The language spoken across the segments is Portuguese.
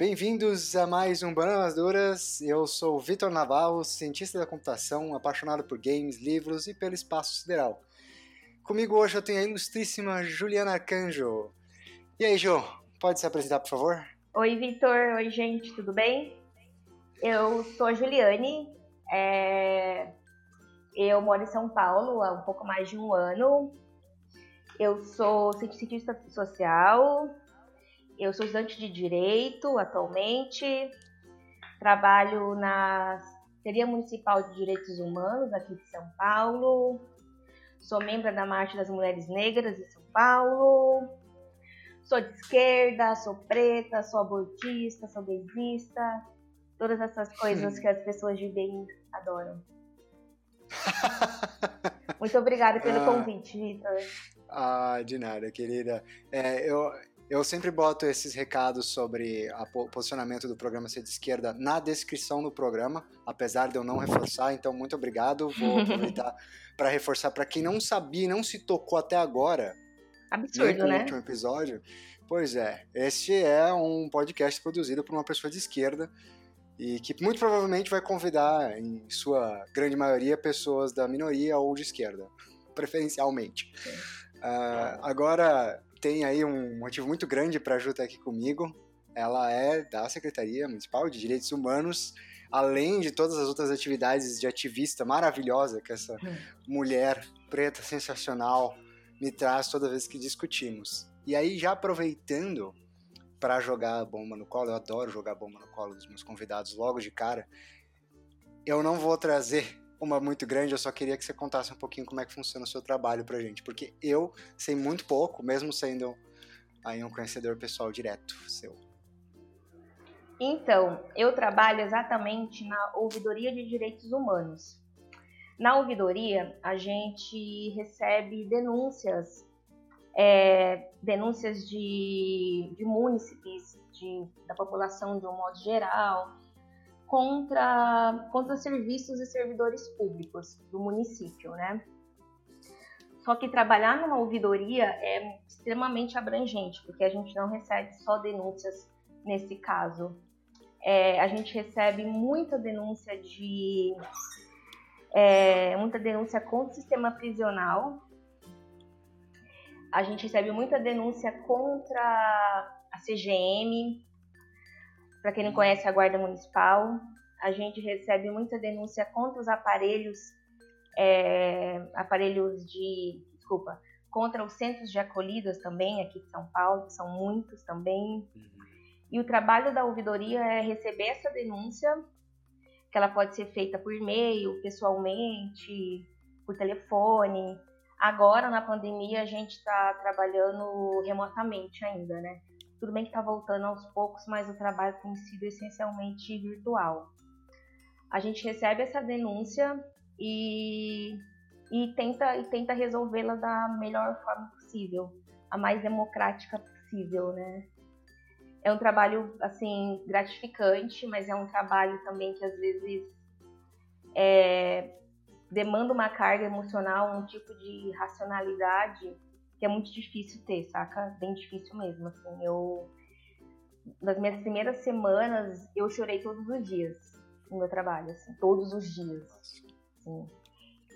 Bem-vindos a mais um Bananas Duras. Eu sou Vitor Navarro, cientista da computação, apaixonado por games, livros e pelo espaço sideral. Comigo hoje eu tenho a ilustríssima Juliana Arcanjo. E aí, Ju, pode se apresentar, por favor? Oi, Vitor. Oi, gente, tudo bem? Eu sou a Juliane. É... Eu moro em São Paulo há um pouco mais de um ano. Eu sou cientista social, eu sou estudante de Direito atualmente, trabalho na Secretaria Municipal de Direitos Humanos aqui de São Paulo, sou membro da Marcha das Mulheres Negras de São Paulo, sou de esquerda, sou preta, sou abortista, sou gaysista, todas essas coisas que as pessoas de bem adoram. Muito obrigada pelo ah, convite, Vitor. Ah, de nada, querida. É, eu, eu sempre boto esses recados sobre o posicionamento do programa Ser de Esquerda na descrição do programa, apesar de eu não reforçar, então muito obrigado. Vou aproveitar para reforçar para quem não sabia, não se tocou até agora. Absurdo, né? No último episódio. Pois é, este é um podcast produzido por uma pessoa de esquerda e que muito provavelmente vai convidar, em sua grande maioria, pessoas da minoria ou de esquerda, preferencialmente. Uh, agora, tem aí um motivo muito grande para a Ju estar aqui comigo. Ela é da Secretaria Municipal de Direitos Humanos, além de todas as outras atividades de ativista maravilhosa que essa hum. mulher preta sensacional me traz toda vez que discutimos. E aí, já aproveitando para jogar a bomba no colo, eu adoro jogar bomba no colo dos meus convidados logo de cara, eu não vou trazer uma muito grande, eu só queria que você contasse um pouquinho como é que funciona o seu trabalho pra gente, porque eu sei muito pouco, mesmo sendo aí um conhecedor pessoal direto seu. Então, eu trabalho exatamente na ouvidoria de direitos humanos. Na ouvidoria, a gente recebe denúncias, é, denúncias de, de munícipes, de, da população de um modo geral, contra, contra serviços e servidores públicos do município, né? Só que trabalhar numa ouvidoria é extremamente abrangente, porque a gente não recebe só denúncias nesse caso. É, a gente recebe muita denúncia de é, muita denúncia contra o sistema prisional. A gente recebe muita denúncia contra a CGM, para quem não conhece a Guarda Municipal, a gente recebe muita denúncia contra os aparelhos, é, aparelhos de, desculpa, contra os centros de acolhidas também aqui de São Paulo, que são muitos também. Uhum. E o trabalho da ouvidoria é receber essa denúncia, que ela pode ser feita por e-mail, pessoalmente, por telefone. Agora, na pandemia, a gente está trabalhando remotamente ainda, né? Tudo bem que está voltando aos poucos, mas o trabalho tem sido essencialmente virtual. A gente recebe essa denúncia e, e tenta, e tenta resolvê-la da melhor forma possível, a mais democrática possível, né? É um trabalho, assim, gratificante, mas é um trabalho também que às vezes é, demanda uma carga emocional, um tipo de racionalidade que é muito difícil ter, saca? Bem difícil mesmo, assim. Eu nas minhas primeiras semanas eu chorei todos os dias no meu trabalho, assim, todos os dias. Assim.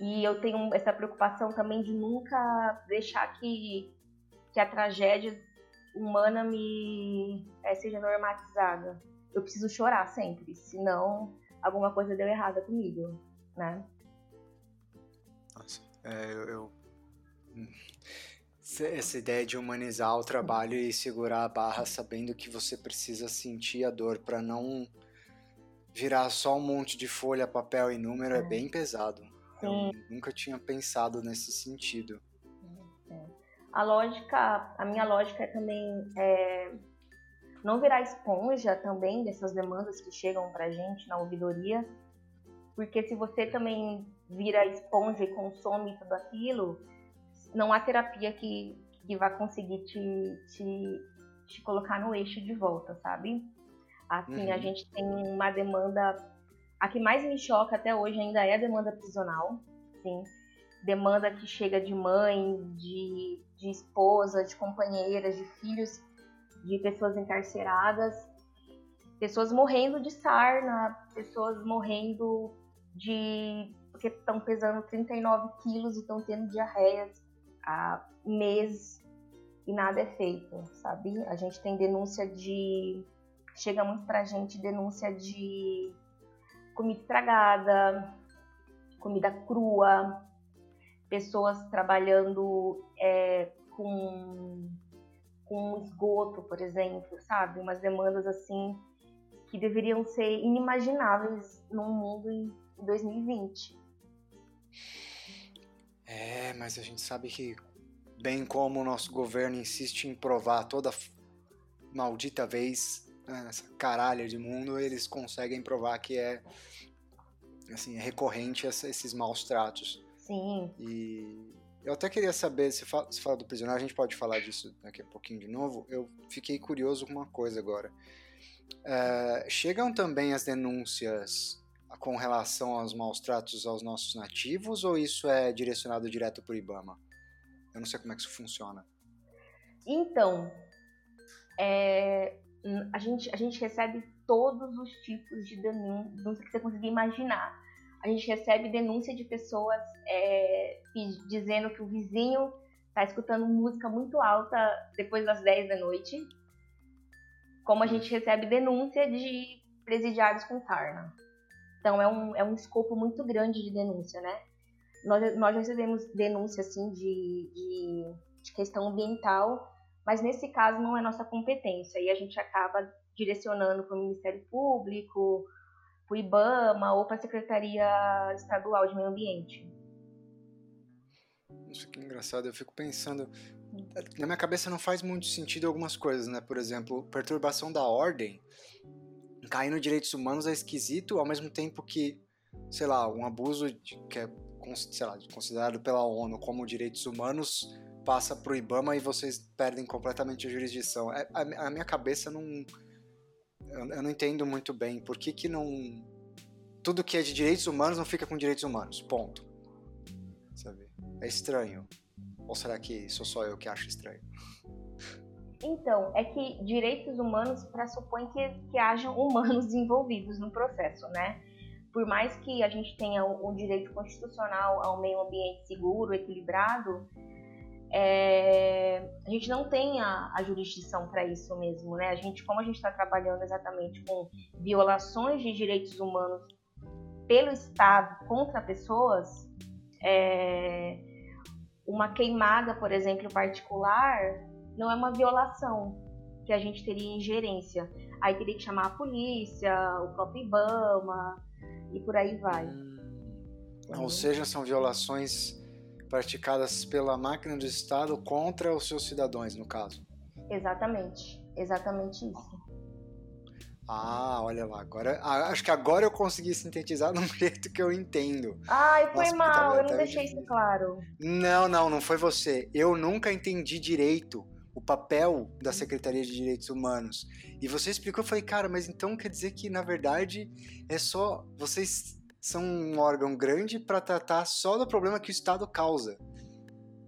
E eu tenho essa preocupação também de nunca deixar que, que a tragédia humana me é, seja normatizada. Eu preciso chorar sempre, senão alguma coisa deu errada comigo, né? Nossa, é, eu, eu essa ideia de humanizar o trabalho e segurar a barra sabendo que você precisa sentir a dor para não virar só um monte de folha, papel e número é, é bem pesado. Sim. Eu nunca tinha pensado nesse sentido. É. A lógica, a minha lógica é também é, não virar esponja também dessas demandas que chegam pra gente na ouvidoria, porque se você também vira esponja e consome tudo aquilo, não há terapia que, que vá conseguir te, te, te colocar no eixo de volta, sabe? Assim, uhum. a gente tem uma demanda. A que mais me choca até hoje ainda é a demanda prisional, sim. Demanda que chega de mãe, de, de esposa, de companheiras, de filhos de pessoas encarceradas. pessoas morrendo de sarna, pessoas morrendo de. porque estão pesando 39 quilos e estão tendo diarreias há meses e nada é feito, sabe? A gente tem denúncia de. Chega muito pra gente denúncia de comida estragada, comida crua, pessoas trabalhando é, com, com esgoto, por exemplo, sabe? Umas demandas assim que deveriam ser inimagináveis num mundo em 2020. É, mas a gente sabe que, bem como o nosso governo insiste em provar toda maldita vez né, essa caralha de mundo, eles conseguem provar que é assim, é recorrente esses maus tratos. Sim. E eu até queria saber, se fala, se fala do prisioneiro, a gente pode falar disso daqui a pouquinho de novo. Eu fiquei curioso com uma coisa agora. É, chegam também as denúncias com relação aos maus tratos aos nossos nativos ou isso é direcionado direto para o IBAMA? Eu não sei como é que isso funciona. Então, é, a, gente, a gente recebe todos os tipos de denúncia que você conseguir imaginar. A gente recebe denúncia de pessoas é, dizendo que o vizinho está escutando música muito alta depois das 10 da noite. Como a gente recebe denúncia de presidiários com sarna. Então é um, é um escopo muito grande de denúncia, né? Nós, nós recebemos denúncia assim de, de, de questão ambiental, mas nesse caso não é nossa competência e a gente acaba direcionando para o Ministério Público, para o IBAMA ou para a Secretaria Estadual de Meio Ambiente. Isso que engraçado, eu fico pensando, na minha cabeça não faz muito sentido algumas coisas, né? Por exemplo, perturbação da ordem, cair no direitos humanos é esquisito, ao mesmo tempo que, sei lá, um abuso de, que é sei lá, considerado pela ONU como direitos humanos passa para o IBAMA e vocês perdem completamente a jurisdição. É, a, a minha cabeça não eu, eu não entendo muito bem por que, que não. Tudo que é de direitos humanos não fica com direitos humanos. Ponto. Sabe? É estranho. Ou será que sou só eu que acho estranho? Então, é que direitos humanos pressupõe que, que hajam humanos envolvidos no processo, né? Por mais que a gente tenha o, o direito constitucional ao meio ambiente seguro, equilibrado, é, a gente não tem a, a jurisdição para isso mesmo, né? A gente, como a gente está trabalhando exatamente com violações de direitos humanos pelo Estado contra pessoas, é, uma queimada, por exemplo, particular, não é uma violação que a gente teria ingerência. Aí teria que chamar a polícia, o próprio IBAMA e por aí vai. Hum, ou seja, são violações praticadas pela máquina do Estado contra os seus cidadãos, no caso. Exatamente, exatamente isso. Ah, olha lá, agora acho que agora eu consegui sintetizar de um jeito que eu entendo. Ai, foi Nossa, mal, eu não deixei isso claro. Não, não, não foi você. Eu nunca entendi direito o papel da Secretaria de Direitos Humanos. E você explicou, eu falei, cara, mas então quer dizer que na verdade é só vocês são um órgão grande para tratar só do problema que o Estado causa.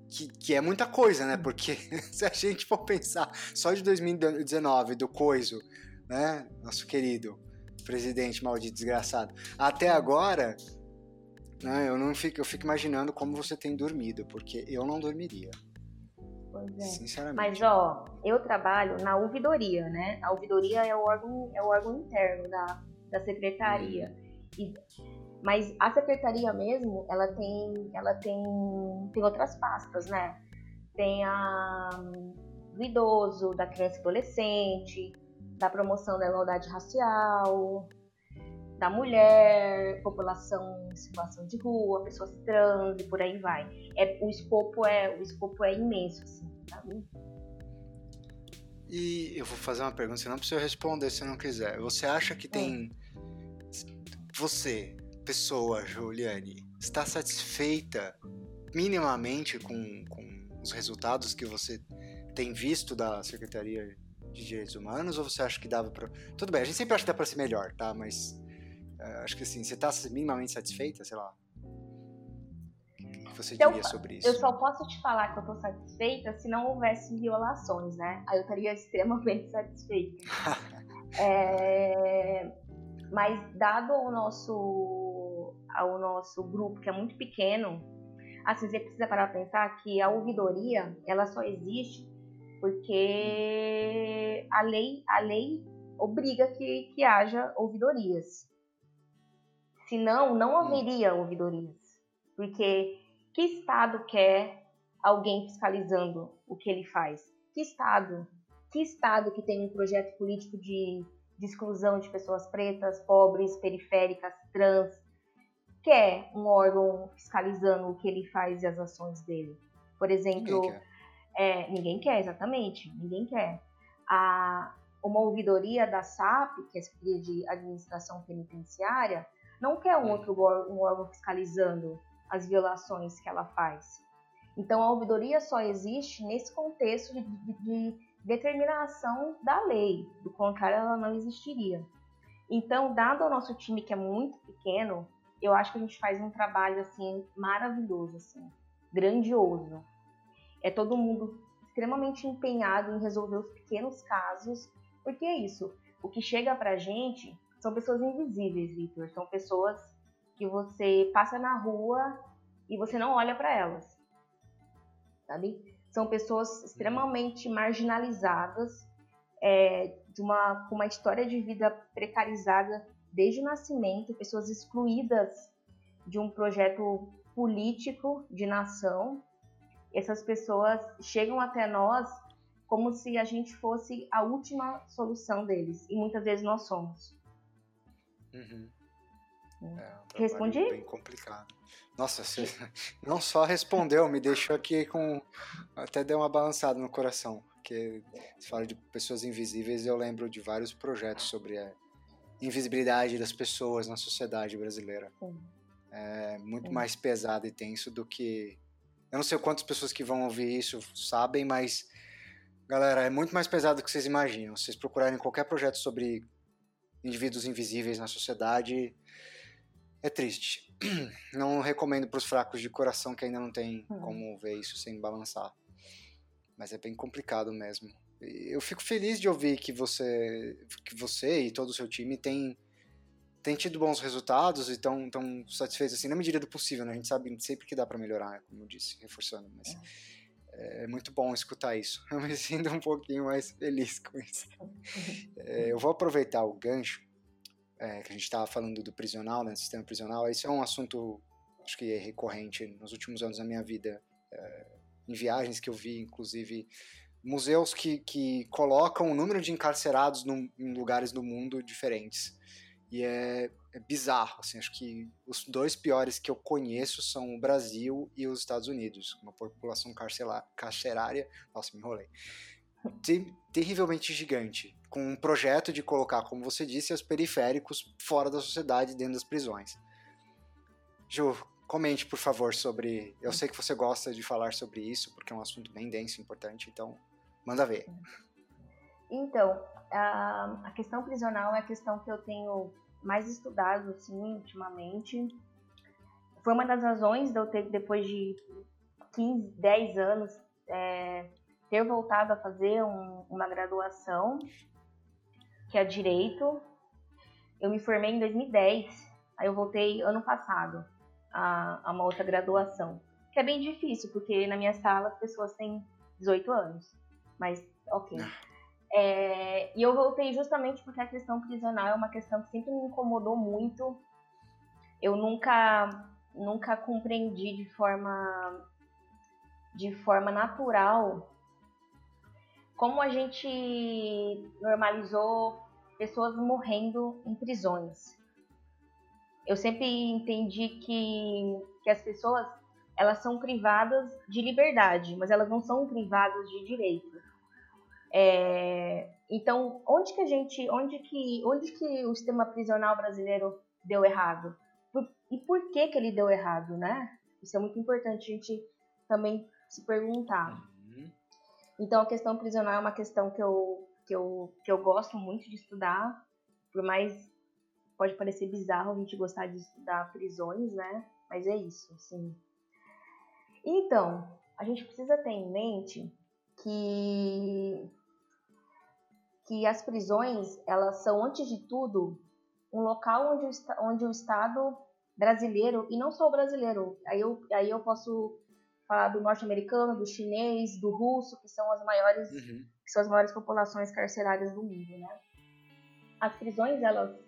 Que, que é muita coisa, né? Porque se a gente for pensar só de 2019, do Coiso, né? Nosso querido presidente maldito desgraçado, até agora, né? Eu não fico, eu fico imaginando como você tem dormido, porque eu não dormiria. Pois é. Sinceramente. Mas ó, eu trabalho na ouvidoria, né? A ouvidoria é o órgão, é o órgão interno da, da secretaria. Hum. E mas a secretaria mesmo, ela tem, ela tem, tem outras pastas, né? Tem a do idoso, da criança e adolescente, da promoção da igualdade racial, da mulher, população em situação de rua, pessoas trans e por aí vai. É, o escopo é o escopo é imenso, assim? E eu vou fazer uma pergunta, você não precisa responder se não quiser. Você acha que tem você pessoa, Juliane, está satisfeita minimamente com, com os resultados que você tem visto da Secretaria de Direitos Humanos ou você acha que dava para tudo bem a gente sempre acha que dá para ser melhor tá mas uh, acho que assim você está minimamente satisfeita sei lá? O que você então, diria sobre isso? eu só posso te falar que eu estou satisfeita se não houvesse violações né? Aí eu estaria extremamente satisfeita. É, mas dado o nosso, ao nosso grupo, que é muito pequeno, assim, você precisa parar para pensar que a ouvidoria, ela só existe porque a lei, a lei obriga que, que haja ouvidorias. Senão, não haveria ouvidorias. Porque que Estado quer alguém fiscalizando o que ele faz? Que Estado? Que Estado que tem um projeto político de, de exclusão de pessoas pretas, pobres, periféricas, trans, quer um órgão fiscalizando o que ele faz e as ações dele? Por exemplo, ninguém quer, é, ninguém quer exatamente, ninguém quer. A, uma ouvidoria da SAP, que é a Secretaria de Administração Penitenciária, não quer um outro um órgão fiscalizando as violações que ela faz. Então, a ouvidoria só existe nesse contexto de, de, de determinação da lei, do contrário, ela não existiria. Então, dado o nosso time que é muito pequeno, eu acho que a gente faz um trabalho assim maravilhoso, assim, grandioso. É todo mundo extremamente empenhado em resolver os pequenos casos, porque é isso. O que chega pra gente são pessoas invisíveis, Victor. São pessoas que você passa na rua e você não olha para elas. Sabe? São pessoas extremamente marginalizadas, é, de uma, com uma história de vida precarizada desde o nascimento, pessoas excluídas de um projeto político de nação. Essas pessoas chegam até nós como se a gente fosse a última solução deles, e muitas vezes nós somos. Uhum. Hum. É um Respondi? Bem complicado. Nossa, você não só respondeu, me deixou aqui com. Até deu uma balançada no coração. Porque você fala de pessoas invisíveis, eu lembro de vários projetos sobre a invisibilidade das pessoas na sociedade brasileira. Sim. É muito Sim. mais pesado e tenso do que. Eu não sei quantas pessoas que vão ouvir isso sabem, mas. Galera, é muito mais pesado do que vocês imaginam. Se vocês procurarem qualquer projeto sobre indivíduos invisíveis na sociedade, é triste. Não recomendo para os fracos de coração que ainda não tem uhum. como ver isso sem balançar. Mas é bem complicado mesmo. Eu fico feliz de ouvir que você, que você e todo o seu time tem, tem tido bons resultados e estão tão satisfeitos, assim, na medida do possível, né? A gente sabe sempre que dá para melhorar, como eu disse, reforçando, mas é. É muito bom escutar isso. Eu me sinto um pouquinho mais feliz com isso. É, eu vou aproveitar o gancho é, que a gente estava falando do prisional, né, do sistema prisional, isso é um assunto, acho que é recorrente nos últimos anos da minha vida, é, em viagens que eu vi, inclusive, museus que, que colocam o número de encarcerados em lugares do mundo diferentes. E é, é, bizarro, assim, acho que os dois piores que eu conheço são o Brasil e os Estados Unidos, uma população carcerária, nossa, me enrolei, terrivelmente gigante com um projeto de colocar, como você disse, os periféricos fora da sociedade, dentro das prisões. Ju, comente, por favor, sobre. Eu sei que você gosta de falar sobre isso, porque é um assunto bem denso importante, então manda ver. Então, a questão prisional é a questão que eu tenho mais estudado, assim, ultimamente. Foi uma das razões de eu ter, depois de 15, 10 anos, é, ter voltado a fazer um, uma graduação que é direito. Eu me formei em 2010, aí eu voltei ano passado a, a uma outra graduação, que é bem difícil, porque na minha sala as pessoas têm 18 anos, mas ok. É, e eu voltei justamente porque a questão prisional é uma questão que sempre me incomodou muito. Eu nunca, nunca compreendi de forma, de forma natural como a gente normalizou pessoas morrendo em prisões. Eu sempre entendi que, que as pessoas elas são privadas de liberdade, mas elas não são privadas de direito. É, então, onde que a gente, onde que, onde que o sistema prisional brasileiro deu errado? Por, e por que que ele deu errado, né? Isso é muito importante a gente também se perguntar. Então, a questão prisional é uma questão que eu, que eu, que eu gosto muito de estudar, por mais pode parecer bizarro a gente gostar de estudar prisões, né? Mas é isso, assim. Então, a gente precisa ter em mente que que as prisões, elas são antes de tudo um local onde o, onde o Estado brasileiro, e não só o brasileiro, aí eu, aí eu posso falar do norte-americano, do chinês, do russo, que são as maiores, uhum. que são as maiores populações carcerárias do mundo, né? As prisões, elas,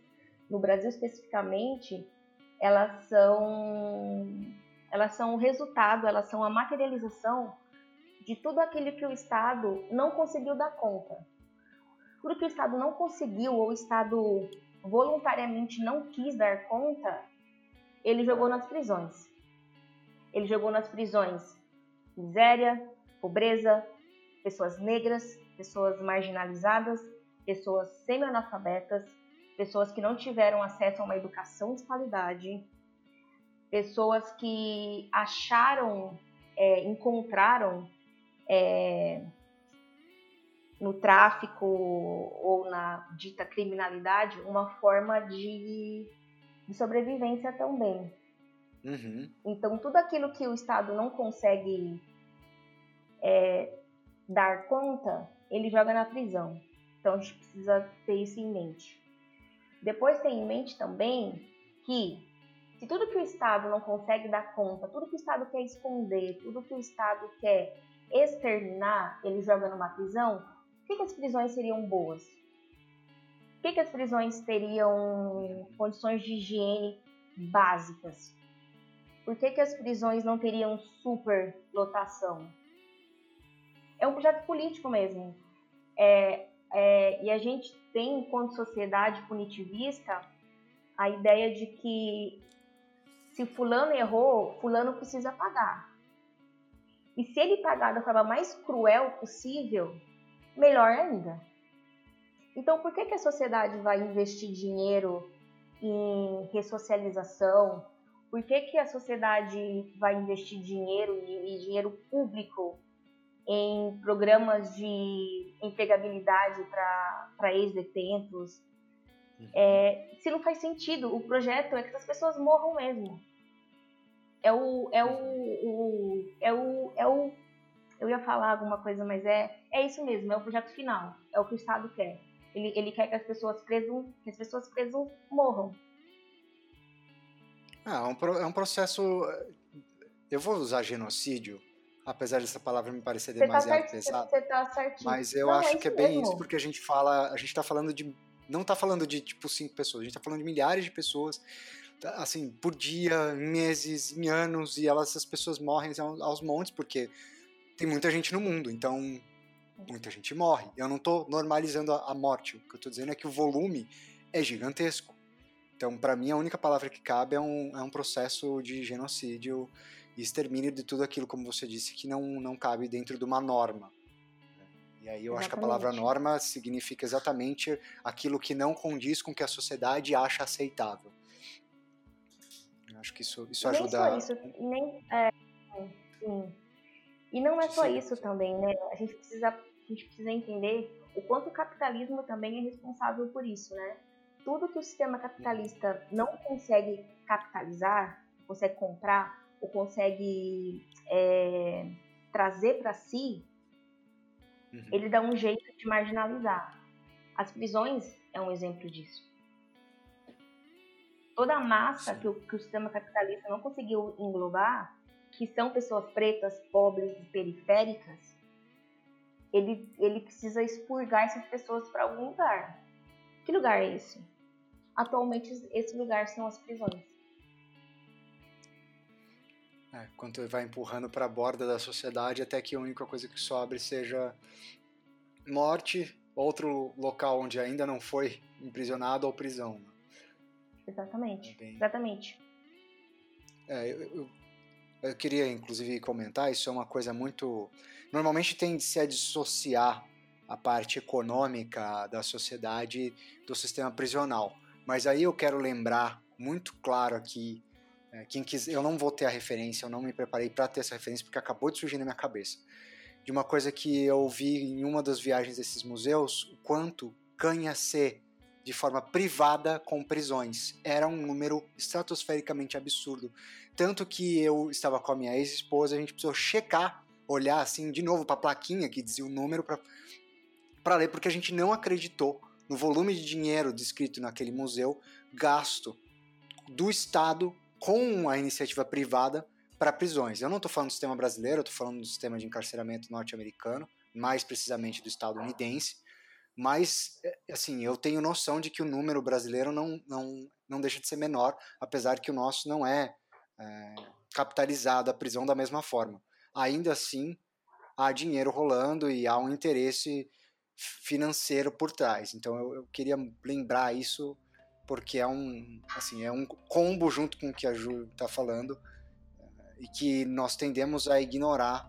no Brasil especificamente, elas são, elas são o resultado, elas são a materialização de tudo aquilo que o Estado não conseguiu dar conta. Tudo que o Estado não conseguiu ou o Estado voluntariamente não quis dar conta, ele jogou nas prisões. Ele jogou nas prisões miséria, pobreza, pessoas negras, pessoas marginalizadas, pessoas semi-analfabetas, pessoas que não tiveram acesso a uma educação de qualidade, pessoas que acharam, é, encontraram é, no tráfico ou na dita criminalidade uma forma de, de sobrevivência também. Uhum. Então, tudo aquilo que o Estado não consegue é, dar conta, ele joga na prisão. Então, a gente precisa ter isso em mente. Depois, ter em mente também que, se tudo que o Estado não consegue dar conta, tudo que o Estado quer esconder, tudo que o Estado quer exterminar, ele joga numa prisão, que, que as prisões seriam boas? Por que, que as prisões teriam condições de higiene básicas? Por que, que as prisões não teriam super lotação? É um projeto político mesmo. É, é, e a gente tem, enquanto sociedade punitivista, a ideia de que se fulano errou, fulano precisa pagar. E se ele pagar da forma mais cruel possível, melhor ainda. Então, por que, que a sociedade vai investir dinheiro em ressocialização, por que, que a sociedade vai investir dinheiro e, dinheiro público em programas de empregabilidade para ex-detentos? Uhum. É, se não faz sentido, o projeto é que essas pessoas morram mesmo. É o, é o, o, é o, é o, eu ia falar alguma coisa, mas é, é isso mesmo, é o projeto final, é o que o Estado quer. Ele, ele quer que as pessoas presas, que as pessoas presas morram. Ah, é um, é um processo. Eh, eu vou usar genocídio, apesar dessa palavra me parecer tá demasiado tá pesada. Você tá certinho. Mas eu não, acho é que é bem mesmo. isso, porque a gente fala, a gente tá falando de. Não tá falando de tipo cinco pessoas, a gente tá falando de milhares de pessoas, tá, assim, por dia, em meses, em anos, e elas, essas pessoas morrem aos montes, porque tem muita gente no mundo, então muita gente morre. Eu não tô normalizando a, a morte, o que eu tô dizendo é que o volume é gigantesco. Então, para mim, a única palavra que cabe é um, é um processo de genocídio e extermínio de tudo aquilo, como você disse, que não, não cabe dentro de uma norma. E aí eu exatamente. acho que a palavra norma significa exatamente aquilo que não condiz com o que a sociedade acha aceitável. Eu acho que isso, isso nem ajuda. Só isso, nem, é, sim. E não é só isso também, né? A gente, precisa, a gente precisa entender o quanto o capitalismo também é responsável por isso, né? tudo que o sistema capitalista não consegue capitalizar, consegue comprar ou consegue é, trazer para si, uhum. ele dá um jeito de marginalizar. As prisões é um exemplo disso. Toda a massa que o, que o sistema capitalista não conseguiu englobar, que são pessoas pretas, pobres e periféricas, ele, ele precisa expurgar essas pessoas para algum lugar. Que lugar é esse? Atualmente, esse lugar são as prisões. É, quando vai empurrando para a borda da sociedade até que a única coisa que sobre seja morte, outro local onde ainda não foi imprisionado ou prisão. Exatamente, é bem... exatamente. É, eu, eu, eu, queria inclusive comentar, isso é uma coisa muito... Normalmente tende-se a dissociar a parte econômica da sociedade do sistema prisional. Mas aí eu quero lembrar muito claro aqui, é, quem quiser, eu não vou ter a referência, eu não me preparei para ter essa referência porque acabou de surgir na minha cabeça. De uma coisa que eu vi em uma das viagens desses museus, o quanto ganha-se de forma privada com prisões. Era um número estratosfericamente absurdo. Tanto que eu estava com a minha ex-esposa, a gente precisou checar, olhar assim de novo para a plaquinha que dizia o número para ler, porque a gente não acreditou no volume de dinheiro descrito naquele museu gasto do Estado com a iniciativa privada para prisões. Eu não estou falando do sistema brasileiro, eu estou falando do sistema de encarceramento norte-americano, mais precisamente do estadunidense. Mas, é, assim, eu tenho noção de que o número brasileiro não, não, não deixa de ser menor, apesar que o nosso não é, é capitalizado a prisão da mesma forma. Ainda assim, há dinheiro rolando e há um interesse financeiro por trás. Então eu, eu, queria lembrar isso porque é um assim é um combo junto com o que a Ju está falando eh, e que nós tendemos a ignorar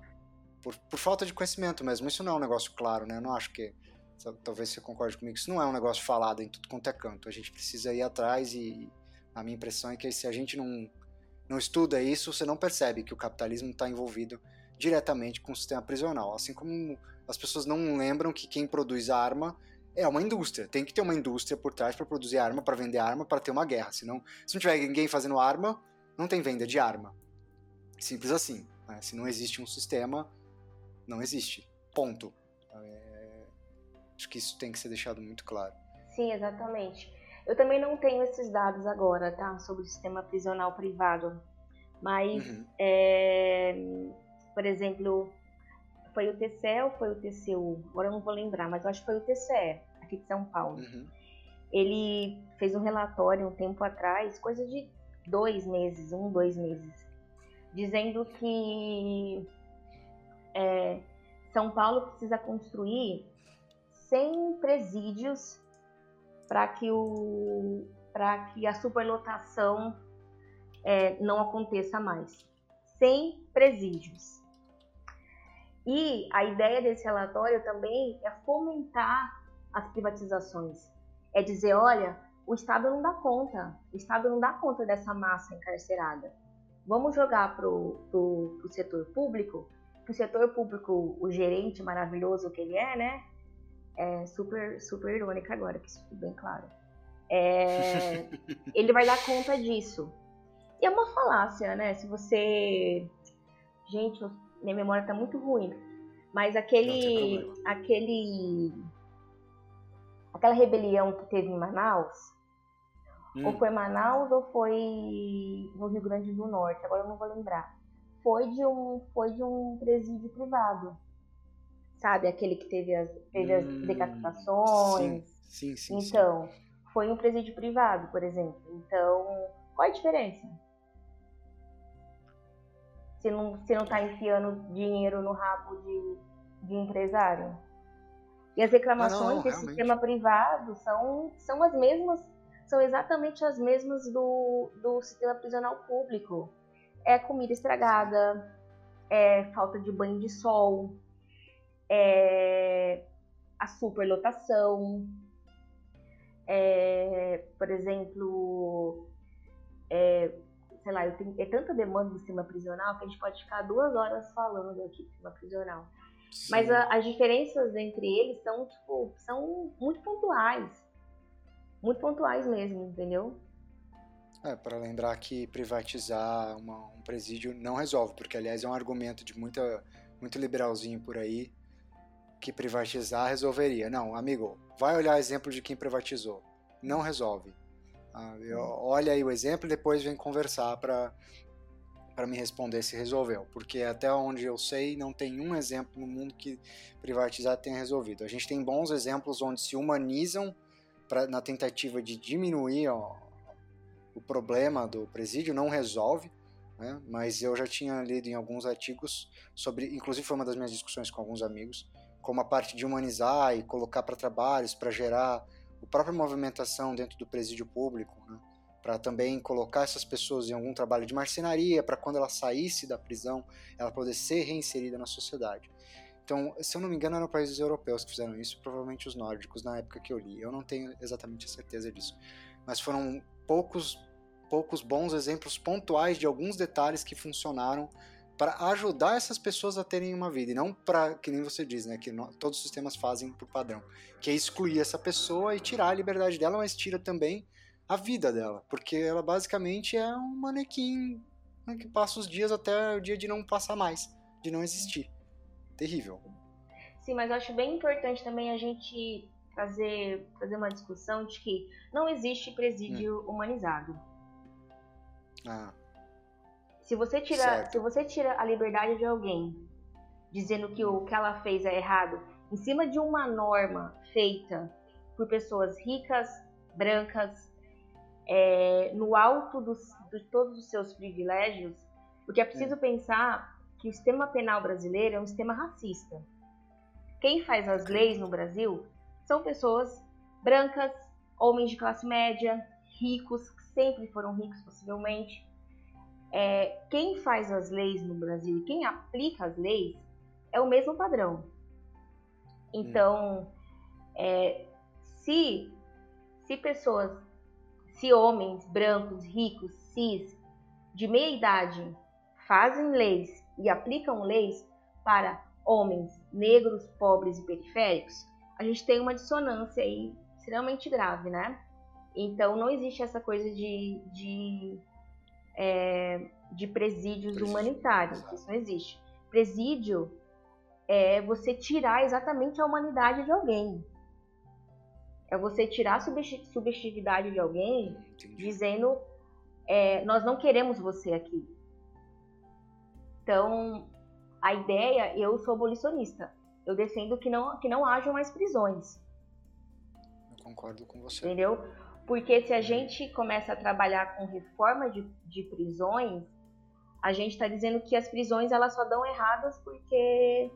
por, por falta de conhecimento mesmo. Isso não é um negócio claro, né? Eu não acho que talvez você concorde comigo. Isso não é um negócio falado em tudo quanto é canto. A gente precisa ir atrás e a minha impressão é que se a gente não não estuda isso, você não percebe que o capitalismo está envolvido diretamente com o sistema prisional. Assim como as pessoas não lembram que quem produz arma é uma indústria. Tem que ter uma indústria por trás para produzir arma, para vender arma, para ter uma guerra. Senão, se não tiver ninguém fazendo arma, não tem venda de arma. Simples assim. Né? Se não existe um sistema, não existe. Ponto. É... Acho que isso tem que ser deixado muito claro. Sim, exatamente. Eu também não tenho esses dados agora, tá? Sobre o sistema prisional privado. Mas uhum. é, por exemplo, foi o TCE ou foi o TCU? Agora eu não vou lembrar, mas eu acho que foi o TCE, aqui de São Paulo. Uhum. Ele fez um relatório um tempo atrás, coisa de dois meses, um, dois meses, dizendo que é, São Paulo precisa construir 100 presídios para que, o, que a superlotação é, não aconteça mais. 100 presídios. E a ideia desse relatório também é fomentar as privatizações. É dizer, olha, o Estado não dá conta, o Estado não dá conta dessa massa encarcerada. Vamos jogar para o setor público, que o setor público, o gerente maravilhoso que ele é, né? É super, super irônica agora, que isso ficou bem claro. É, ele vai dar conta disso. E é uma falácia, né? Se você. Gente, minha memória tá muito ruim. Mas aquele. aquele. Aquela rebelião que teve em Manaus. Hum. Ou foi Manaus ou foi no Rio Grande do Norte, agora eu não vou lembrar. Foi de um, foi de um presídio privado. Sabe, aquele que teve as, teve as hum. decapitações. Sim, sim, sim. Então, sim. foi um presídio privado, por exemplo. Então, qual é a diferença? se não, se não tá enfiando dinheiro no rabo de, de empresário. E as reclamações desse sistema privado são, são as mesmas, são exatamente as mesmas do, do sistema prisional público. É comida estragada, é falta de banho de sol, é a superlotação, é, por exemplo, é, sei lá, tenho, é tanta demanda do sistema prisional que a gente pode ficar duas horas falando aqui do sistema prisional. Sim. Mas a, as diferenças entre eles são, tipo, são muito pontuais. Muito pontuais mesmo, entendeu? É, para lembrar que privatizar uma, um presídio não resolve, porque aliás é um argumento de muita, muito liberalzinho por aí que privatizar resolveria. Não, amigo, vai olhar exemplo de quem privatizou. Não resolve. Ah, olha aí o exemplo e depois vem conversar para para me responder se resolveu, porque até onde eu sei não tem um exemplo no mundo que privatizar tenha resolvido. A gente tem bons exemplos onde se humanizam pra, na tentativa de diminuir ó, o problema do presídio, não resolve, né? mas eu já tinha lido em alguns artigos sobre, inclusive foi uma das minhas discussões com alguns amigos, como a parte de humanizar e colocar para trabalhos para gerar a própria movimentação dentro do presídio público, né, para também colocar essas pessoas em algum trabalho de marcenaria, para quando ela saísse da prisão, ela poder ser reinserida na sociedade. Então, se eu não me engano, eram países europeus que fizeram isso, provavelmente os nórdicos, na época que eu li. Eu não tenho exatamente a certeza disso. Mas foram poucos, poucos bons exemplos pontuais de alguns detalhes que funcionaram para ajudar essas pessoas a terem uma vida e não para que nem você diz, né, que no, todos os sistemas fazem por padrão, que é excluir essa pessoa e tirar a liberdade dela, mas tira também a vida dela, porque ela basicamente é um manequim né, que passa os dias até o dia de não passar mais, de não existir. Terrível. Sim, mas eu acho bem importante também a gente trazer, trazer uma discussão de que não existe presídio hum. humanizado. Ah. Se você tira, certo. se você tira a liberdade de alguém dizendo que o que ela fez é errado, em cima de uma norma feita por pessoas ricas, brancas, é, no alto dos, de todos os seus privilégios, porque é preciso hum. pensar que o sistema penal brasileiro é um sistema racista. Quem faz as leis no Brasil são pessoas brancas, homens de classe média, ricos, que sempre foram ricos possivelmente. É, quem faz as leis no Brasil e quem aplica as leis é o mesmo padrão. Então, é, se, se pessoas, se homens brancos, ricos, cis, de meia idade, fazem leis e aplicam leis para homens negros, pobres e periféricos, a gente tem uma dissonância aí extremamente grave, né? Então não existe essa coisa de, de, é, de presídios Presídio. humanitários, isso não existe. Presídio é você tirar exatamente a humanidade de alguém. É você tirar a subjetividade de alguém Entendi. dizendo é, nós não queremos você aqui. Então, a ideia, eu sou abolicionista. Eu defendo que não, que não hajam mais prisões. Eu concordo com você. Entendeu? Porque se a gente começa a trabalhar com reforma de, de prisões, a gente está dizendo que as prisões elas só dão erradas porque,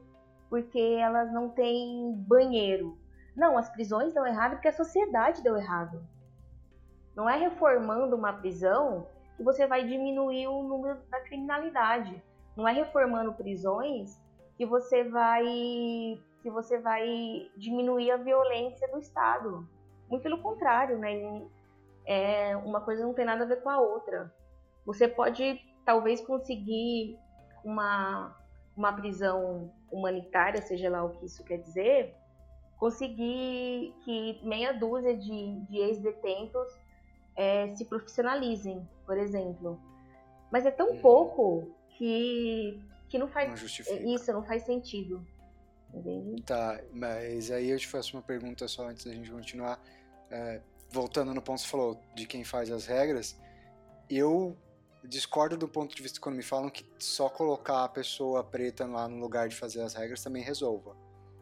porque elas não têm banheiro. Não, as prisões dão errado porque a sociedade deu errado. Não é reformando uma prisão que você vai diminuir o número da criminalidade. Não é reformando prisões que você vai que você vai diminuir a violência do Estado. Muito pelo contrário, né? É, uma coisa não tem nada a ver com a outra. Você pode talvez conseguir uma, uma prisão humanitária, seja lá o que isso quer dizer, conseguir que meia dúzia de, de ex-detentos é, se profissionalizem, por exemplo. Mas é tão uhum. pouco que, que não faz. Não. Isso, não faz sentido. Entende? Tá, mas aí eu te faço uma pergunta só antes da gente continuar. É, voltando no ponto que você falou de quem faz as regras, eu discordo do ponto de vista quando me falam que só colocar a pessoa preta lá no lugar de fazer as regras também resolva.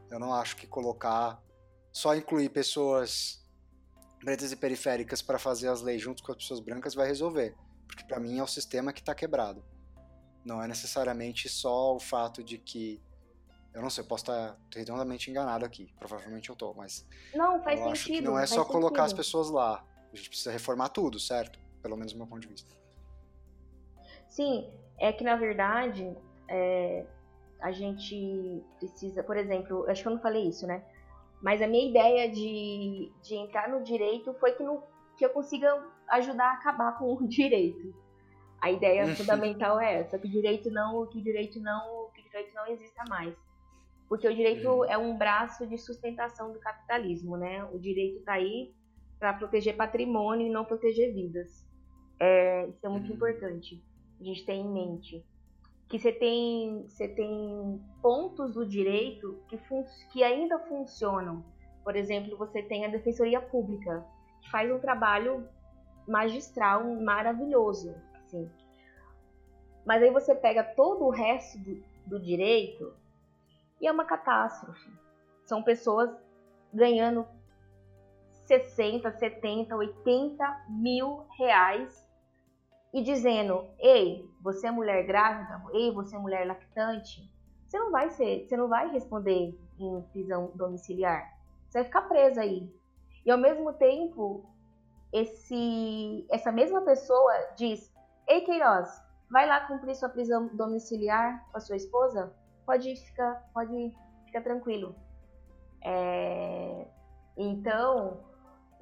Eu não acho que colocar só incluir pessoas pretas e periféricas para fazer as leis junto com as pessoas brancas vai resolver, porque para mim é o sistema que está quebrado. Não é necessariamente só o fato de que. Eu não sei, eu posso estar redondamente enganado aqui. Provavelmente eu tô, mas. Não, faz eu sentido. Acho que não é só sentido. colocar as pessoas lá. A gente precisa reformar tudo, certo? Pelo menos do meu ponto de vista. Sim, é que na verdade é, a gente precisa, por exemplo, acho que eu não falei isso, né? Mas a minha ideia de, de entrar no direito foi que, no, que eu consiga ajudar a acabar com o direito. A ideia fundamental é essa, que o direito não, que o direito não, que o direito não exista mais. Porque o direito é um braço de sustentação do capitalismo, né? O direito está aí para proteger patrimônio e não proteger vidas. É, isso é muito uhum. importante a gente ter em mente. Que você tem, você tem pontos do direito que, que ainda funcionam. Por exemplo, você tem a Defensoria Pública, que faz um trabalho magistral, maravilhoso assim. Mas aí você pega todo o resto do, do direito e é uma catástrofe. São pessoas ganhando 60, 70, 80 mil reais e dizendo: Ei, você é mulher grávida? Ei, você é mulher lactante? Você não vai ser, você não vai responder em prisão domiciliar. Você vai ficar presa aí. E ao mesmo tempo, esse, essa mesma pessoa diz: Ei, Queiroz, vai lá cumprir sua prisão domiciliar com a sua esposa? Pode ficar, pode ficar tranquilo. É... Então,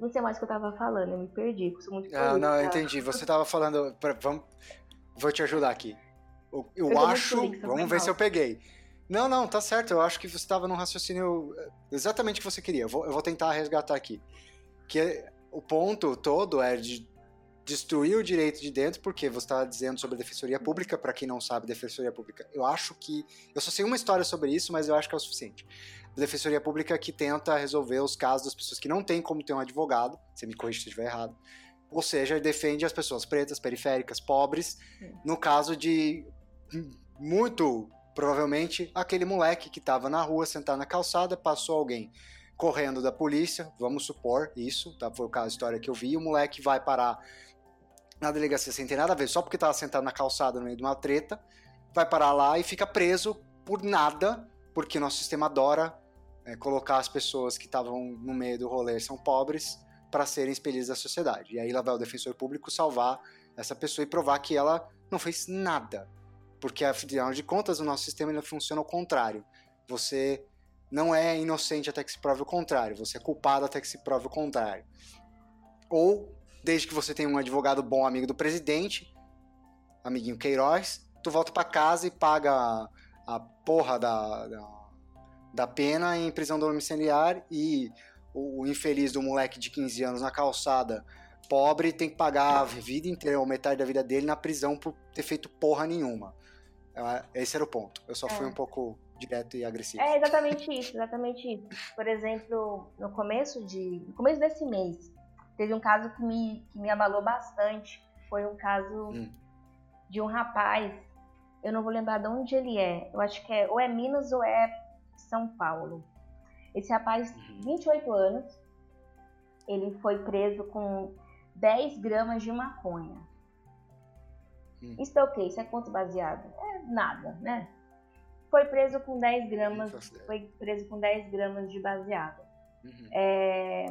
não sei mais o que eu tava falando, eu me perdi, sou muito Não, não, eu entendi. Você tava falando. Pra, vamos, vou te ajudar aqui. Eu, eu, eu acho. Vamos ver mal. se eu peguei. Não, não, tá certo. Eu acho que você estava num raciocínio eh, exatamente o que você queria. Eu vou, eu vou tentar resgatar aqui. Que o ponto todo é de destruir o direito de dentro, porque você está dizendo sobre a defensoria pública, para quem não sabe, defensoria pública, eu acho que. Eu só sei uma história sobre isso, mas eu acho que é o suficiente. A defensoria pública que tenta resolver os casos das pessoas que não têm como ter um advogado, você me corrige se estiver errado, ou seja, defende as pessoas pretas, periféricas, pobres, no caso de muito provavelmente aquele moleque que estava na rua sentado na calçada, passou alguém correndo da polícia, vamos supor isso, tá? foi o caso, a história que eu vi, o moleque vai parar na delegacia sem ter nada a ver, só porque estava sentado na calçada no meio de uma treta, vai parar lá e fica preso por nada, porque o nosso sistema adora é, colocar as pessoas que estavam no meio do rolê são pobres para serem expelidas da sociedade. E aí lá vai o defensor público salvar essa pessoa e provar que ela não fez nada. Porque afinal de contas o nosso sistema ele funciona ao contrário. Você não é inocente até que se prove o contrário, você é culpado até que se prove o contrário. Ou, desde que você tenha um advogado bom amigo do presidente, amiguinho Queiroz, tu volta para casa e paga a, a porra da, da, da, pena em prisão domiciliar e o, o, infeliz do moleque de 15 anos na calçada, pobre, tem que pagar a vida inteira ou metade da vida dele na prisão por ter feito porra nenhuma. Esse era o ponto. Eu só fui é. um pouco direto e agressivo. É exatamente isso, exatamente isso. Por exemplo, no começo de, no começo desse mês, teve um caso que me, que me abalou bastante. Foi um caso hum. de um rapaz, eu não vou lembrar de onde ele é. Eu acho que é ou é Minas ou é São Paulo. Esse rapaz, uhum. 28 anos, ele foi preso com 10 gramas de maconha. Hum. Isso é o quê? Isso é quanto baseado? É nada, né? foi preso com 10 gramas, foi preso com 10 gramas de baseado. Uhum. É,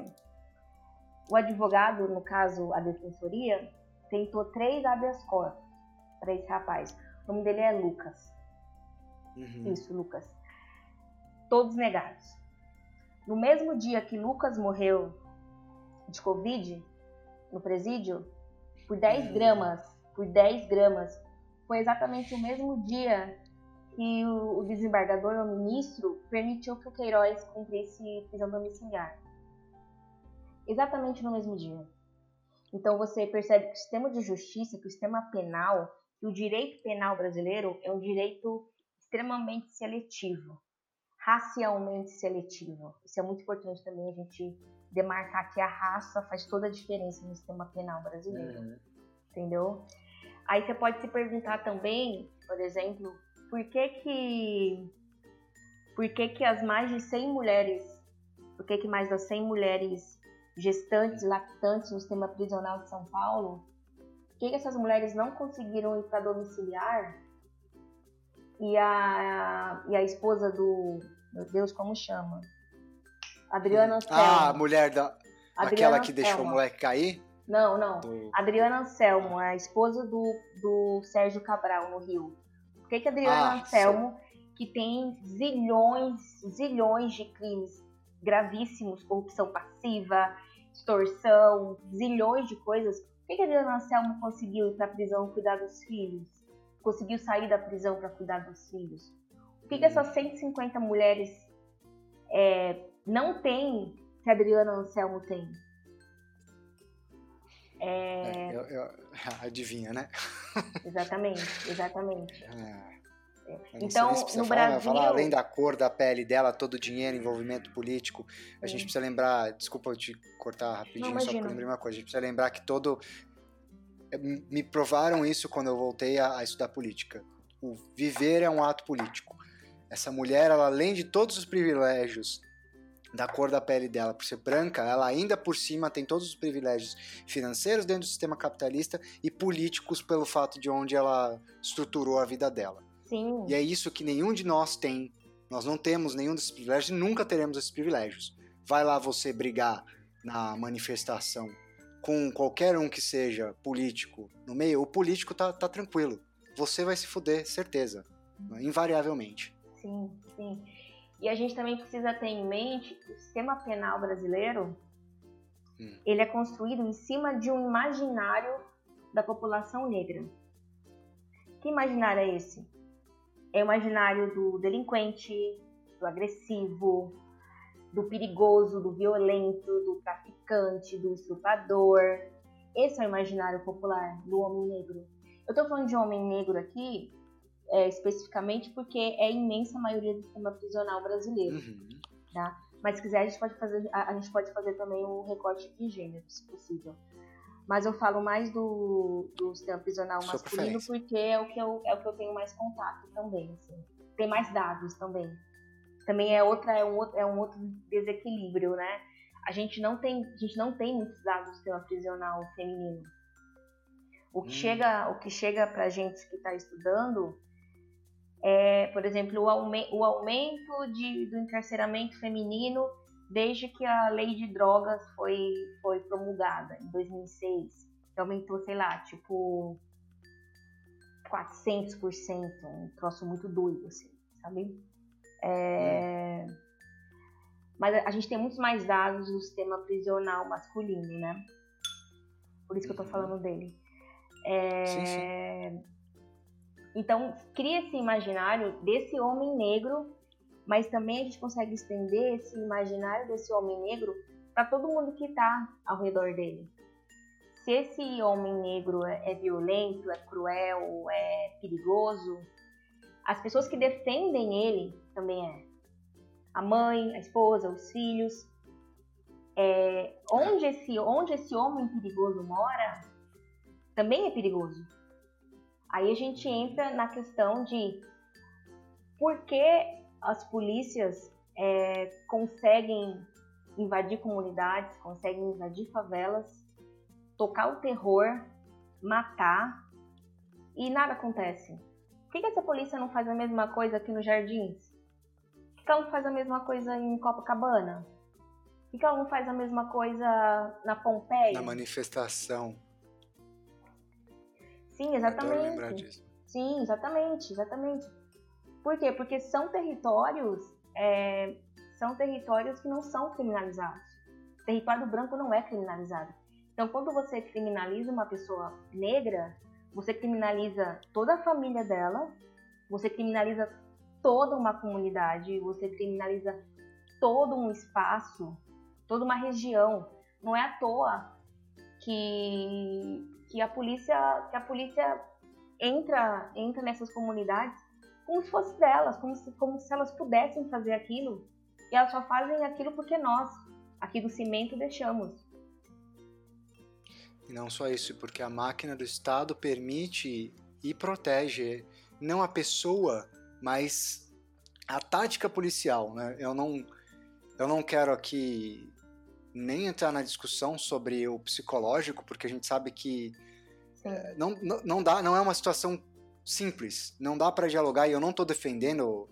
o advogado, no caso a defensoria, tentou três habeas corpus para esse rapaz. O nome dele é Lucas. Uhum. Isso, Lucas. Todos negados. No mesmo dia que Lucas morreu de Covid, no presídio, por 10 uhum. gramas, por 10 gramas, foi exatamente o mesmo dia que o, desembargador ou ministro permitiu que o Queiroz cumprisse prisão domiciliar. Exatamente no mesmo dia. Então você percebe que o sistema de justiça, que o sistema penal, que o direito penal brasileiro é um direito extremamente seletivo, racialmente seletivo. Isso é muito importante também a gente demarcar que a raça faz toda a diferença no sistema penal brasileiro. Uhum. Entendeu? Aí você pode se perguntar também, por exemplo, por que que por que que as mais de 100 mulheres, por que que mais das 100 mulheres gestantes, lactantes no sistema prisional de São Paulo, por que que essas mulheres não conseguiram ir para domiciliar e a, e a esposa do, meu Deus, como chama? Adriana Anselmo. Ah, a mulher da. Adriana aquela que Anselmo. deixou o moleque cair? Não, não. Do... Adriana Anselmo, a esposa do, do Sérgio Cabral, no Rio. Por que, que Adriana ah, Anselmo, sim. que tem zilhões, zilhões de crimes gravíssimos, corrupção passiva, extorsão, zilhões de coisas, por que, que Adriana Anselmo conseguiu ir para a prisão cuidar dos filhos? Conseguiu sair da prisão para cuidar dos filhos? Por que, que essas 150 mulheres é, não têm que a Adriana Anselmo tem? É... Eu, eu, adivinha, né? Exatamente, exatamente. É. Então, no Brasil... Além da cor da pele dela, todo o dinheiro, envolvimento político, a gente precisa lembrar, desculpa eu te cortar rapidinho, Não, só para lembrar uma coisa, a gente precisa lembrar que todo... É, me provaram isso quando eu voltei a, a estudar política. O viver é um ato político. Essa mulher, ela, além de todos os privilégios da cor da pele dela por ser branca, ela ainda por cima tem todos os privilégios financeiros dentro do sistema capitalista e políticos pelo fato de onde ela estruturou a vida dela. Sim. E é isso que nenhum de nós tem. Nós não temos nenhum desses privilégios e nunca teremos esses privilégios. Vai lá você brigar na manifestação com qualquer um que seja político no meio, o político tá, tá tranquilo. Você vai se fuder, certeza. Invariavelmente. Sim, sim. E a gente também precisa ter em mente que o sistema penal brasileiro hum. ele é construído em cima de um imaginário da população negra. Que imaginário é esse? É o imaginário do delinquente, do agressivo, do perigoso, do violento, do traficante, do estuprador. esse é o imaginário popular do homem negro. Eu estou falando de homem negro aqui, é, especificamente porque é a imensa maioria do sistema prisional brasileiro. Uhum. Tá? Mas se quiser, a gente pode fazer, a, a gente pode fazer também um recorte de gênero, se possível. Mas eu falo mais do, do sistema prisional Sua masculino porque é o, que eu, é o que eu tenho mais contato também. Assim. Tem mais dados também. Também é, outra, é, um, outro, é um outro desequilíbrio, né? A gente não tem, a gente não tem muitos dados do sistema prisional feminino. O que hum. chega, o que chega para gente que está estudando é, por exemplo, o, aume o aumento de, do encarceramento feminino desde que a lei de drogas foi, foi promulgada em 2006, que aumentou, sei lá, tipo 400%, um troço muito doido, assim, sabe? É... Mas a gente tem muitos mais dados do sistema prisional masculino, né? Por isso que eu tô uhum. falando dele. É... Sim, sim. Então, cria esse imaginário desse homem negro, mas também a gente consegue estender esse imaginário desse homem negro para todo mundo que está ao redor dele. Se esse homem negro é, é violento, é cruel, é perigoso, as pessoas que defendem ele também é. A mãe, a esposa, os filhos. É, onde, esse, onde esse homem perigoso mora, também é perigoso. Aí a gente entra na questão de por que as polícias é, conseguem invadir comunidades, conseguem invadir favelas, tocar o terror, matar e nada acontece. Por que, que essa polícia não faz a mesma coisa aqui nos Jardins? Por que, ela não faz a mesma coisa em Copacabana? Por que, que ela não faz a mesma coisa na Pompeia? Na manifestação. Sim, exatamente. Sim, exatamente, exatamente. Por quê? Porque são territórios, é, são territórios que não são criminalizados. O território branco não é criminalizado. Então, quando você criminaliza uma pessoa negra, você criminaliza toda a família dela, você criminaliza toda uma comunidade, você criminaliza todo um espaço, toda uma região. Não é à toa que que a polícia, que a polícia entra, entra nessas comunidades como se fosse delas, como se, como se elas pudessem fazer aquilo. E elas só fazem aquilo porque nós, aqui do cimento, deixamos. E não só isso, porque a máquina do Estado permite e protege não a pessoa, mas a tática policial. Né? Eu, não, eu não quero aqui nem entrar na discussão sobre o psicológico, porque a gente sabe que é, não, não, não, dá, não é uma situação simples. Não dá para dialogar e eu não estou defendendo.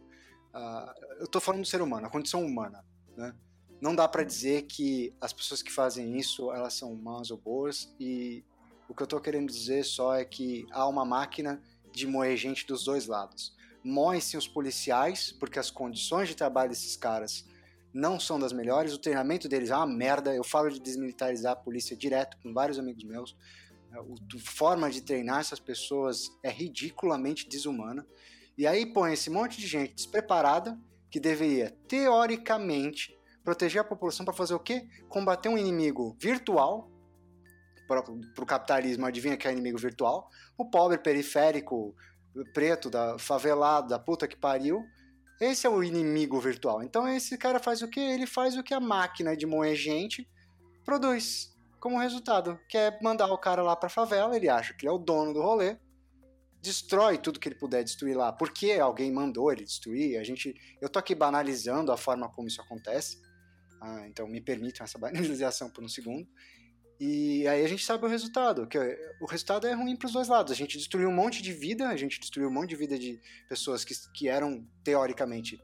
Uh, eu estou falando do ser humano, a condição humana. Né? Não dá para dizer que as pessoas que fazem isso elas são más ou boas e o que eu estou querendo dizer só é que há uma máquina de moer gente dos dois lados. Moem-se os policiais, porque as condições de trabalho desses caras não são das melhores, o treinamento deles é uma merda. Eu falo de desmilitarizar a polícia direto com vários amigos meus. A forma de treinar essas pessoas é ridiculamente desumana. E aí põe esse monte de gente despreparada que deveria, teoricamente, proteger a população para fazer o quê? Combater um inimigo virtual. Para o capitalismo, adivinha que é inimigo virtual? O pobre periférico, preto, da favelado, da puta que pariu, esse é o inimigo virtual. Então esse cara faz o que? Ele faz o que a máquina de moer gente produz como resultado, que é mandar o cara lá pra favela, ele acha que ele é o dono do rolê, destrói tudo que ele puder destruir lá, porque alguém mandou ele destruir. A gente, eu tô aqui banalizando a forma como isso acontece. Ah, então me permitam essa banalização por um segundo. E aí a gente sabe o resultado, que o resultado é ruim para os dois lados. A gente destruiu um monte de vida, a gente destruiu um monte de vida de pessoas que, que eram teoricamente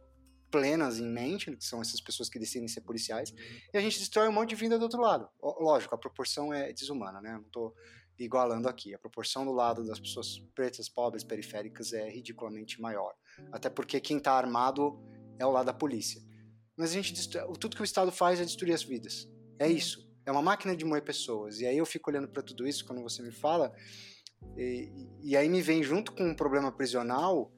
plenas em mente, que são essas pessoas que decidem ser policiais, uhum. e a gente destrói um monte de vida do outro lado. Lógico, a proporção é desumana, né? Não estou igualando aqui. A proporção do lado das pessoas pretas, pobres, periféricas é ridiculamente maior. Até porque quem está armado é o lado da polícia. Mas a gente tudo que o Estado faz é destruir as vidas. É isso. É uma máquina de moer pessoas. E aí eu fico olhando para tudo isso quando você me fala, e, e, aí me vem junto com um problema prisional,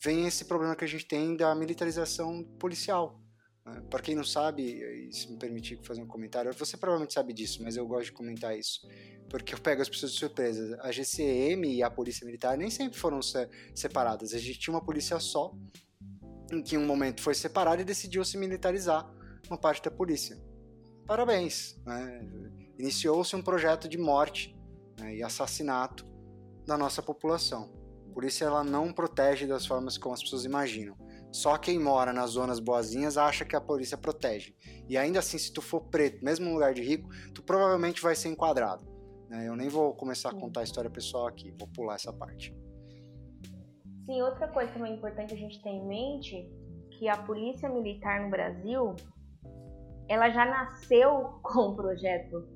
vem esse problema que a gente tem da militarização policial. Né? Para quem não sabe, se me permitir fazer um comentário, você provavelmente sabe disso, mas eu gosto de comentar isso, porque eu pego as pessoas de surpresa. A GCM e a Polícia Militar nem sempre foram separadas. A gente tinha uma polícia só, em que em um momento foi separada e decidiu se militarizar uma parte da polícia. Parabéns! Né? Iniciou-se um projeto de morte né, e assassinato da nossa população. Por isso ela não protege das formas como as pessoas imaginam. Só quem mora nas zonas boazinhas acha que a polícia protege. E ainda assim, se tu for preto, mesmo no lugar de rico, tu provavelmente vai ser enquadrado. Né? Eu nem vou começar a contar a história pessoal aqui, vou pular essa parte. Sim, outra coisa também importante a gente ter em mente que a polícia militar no Brasil ela já nasceu com o projeto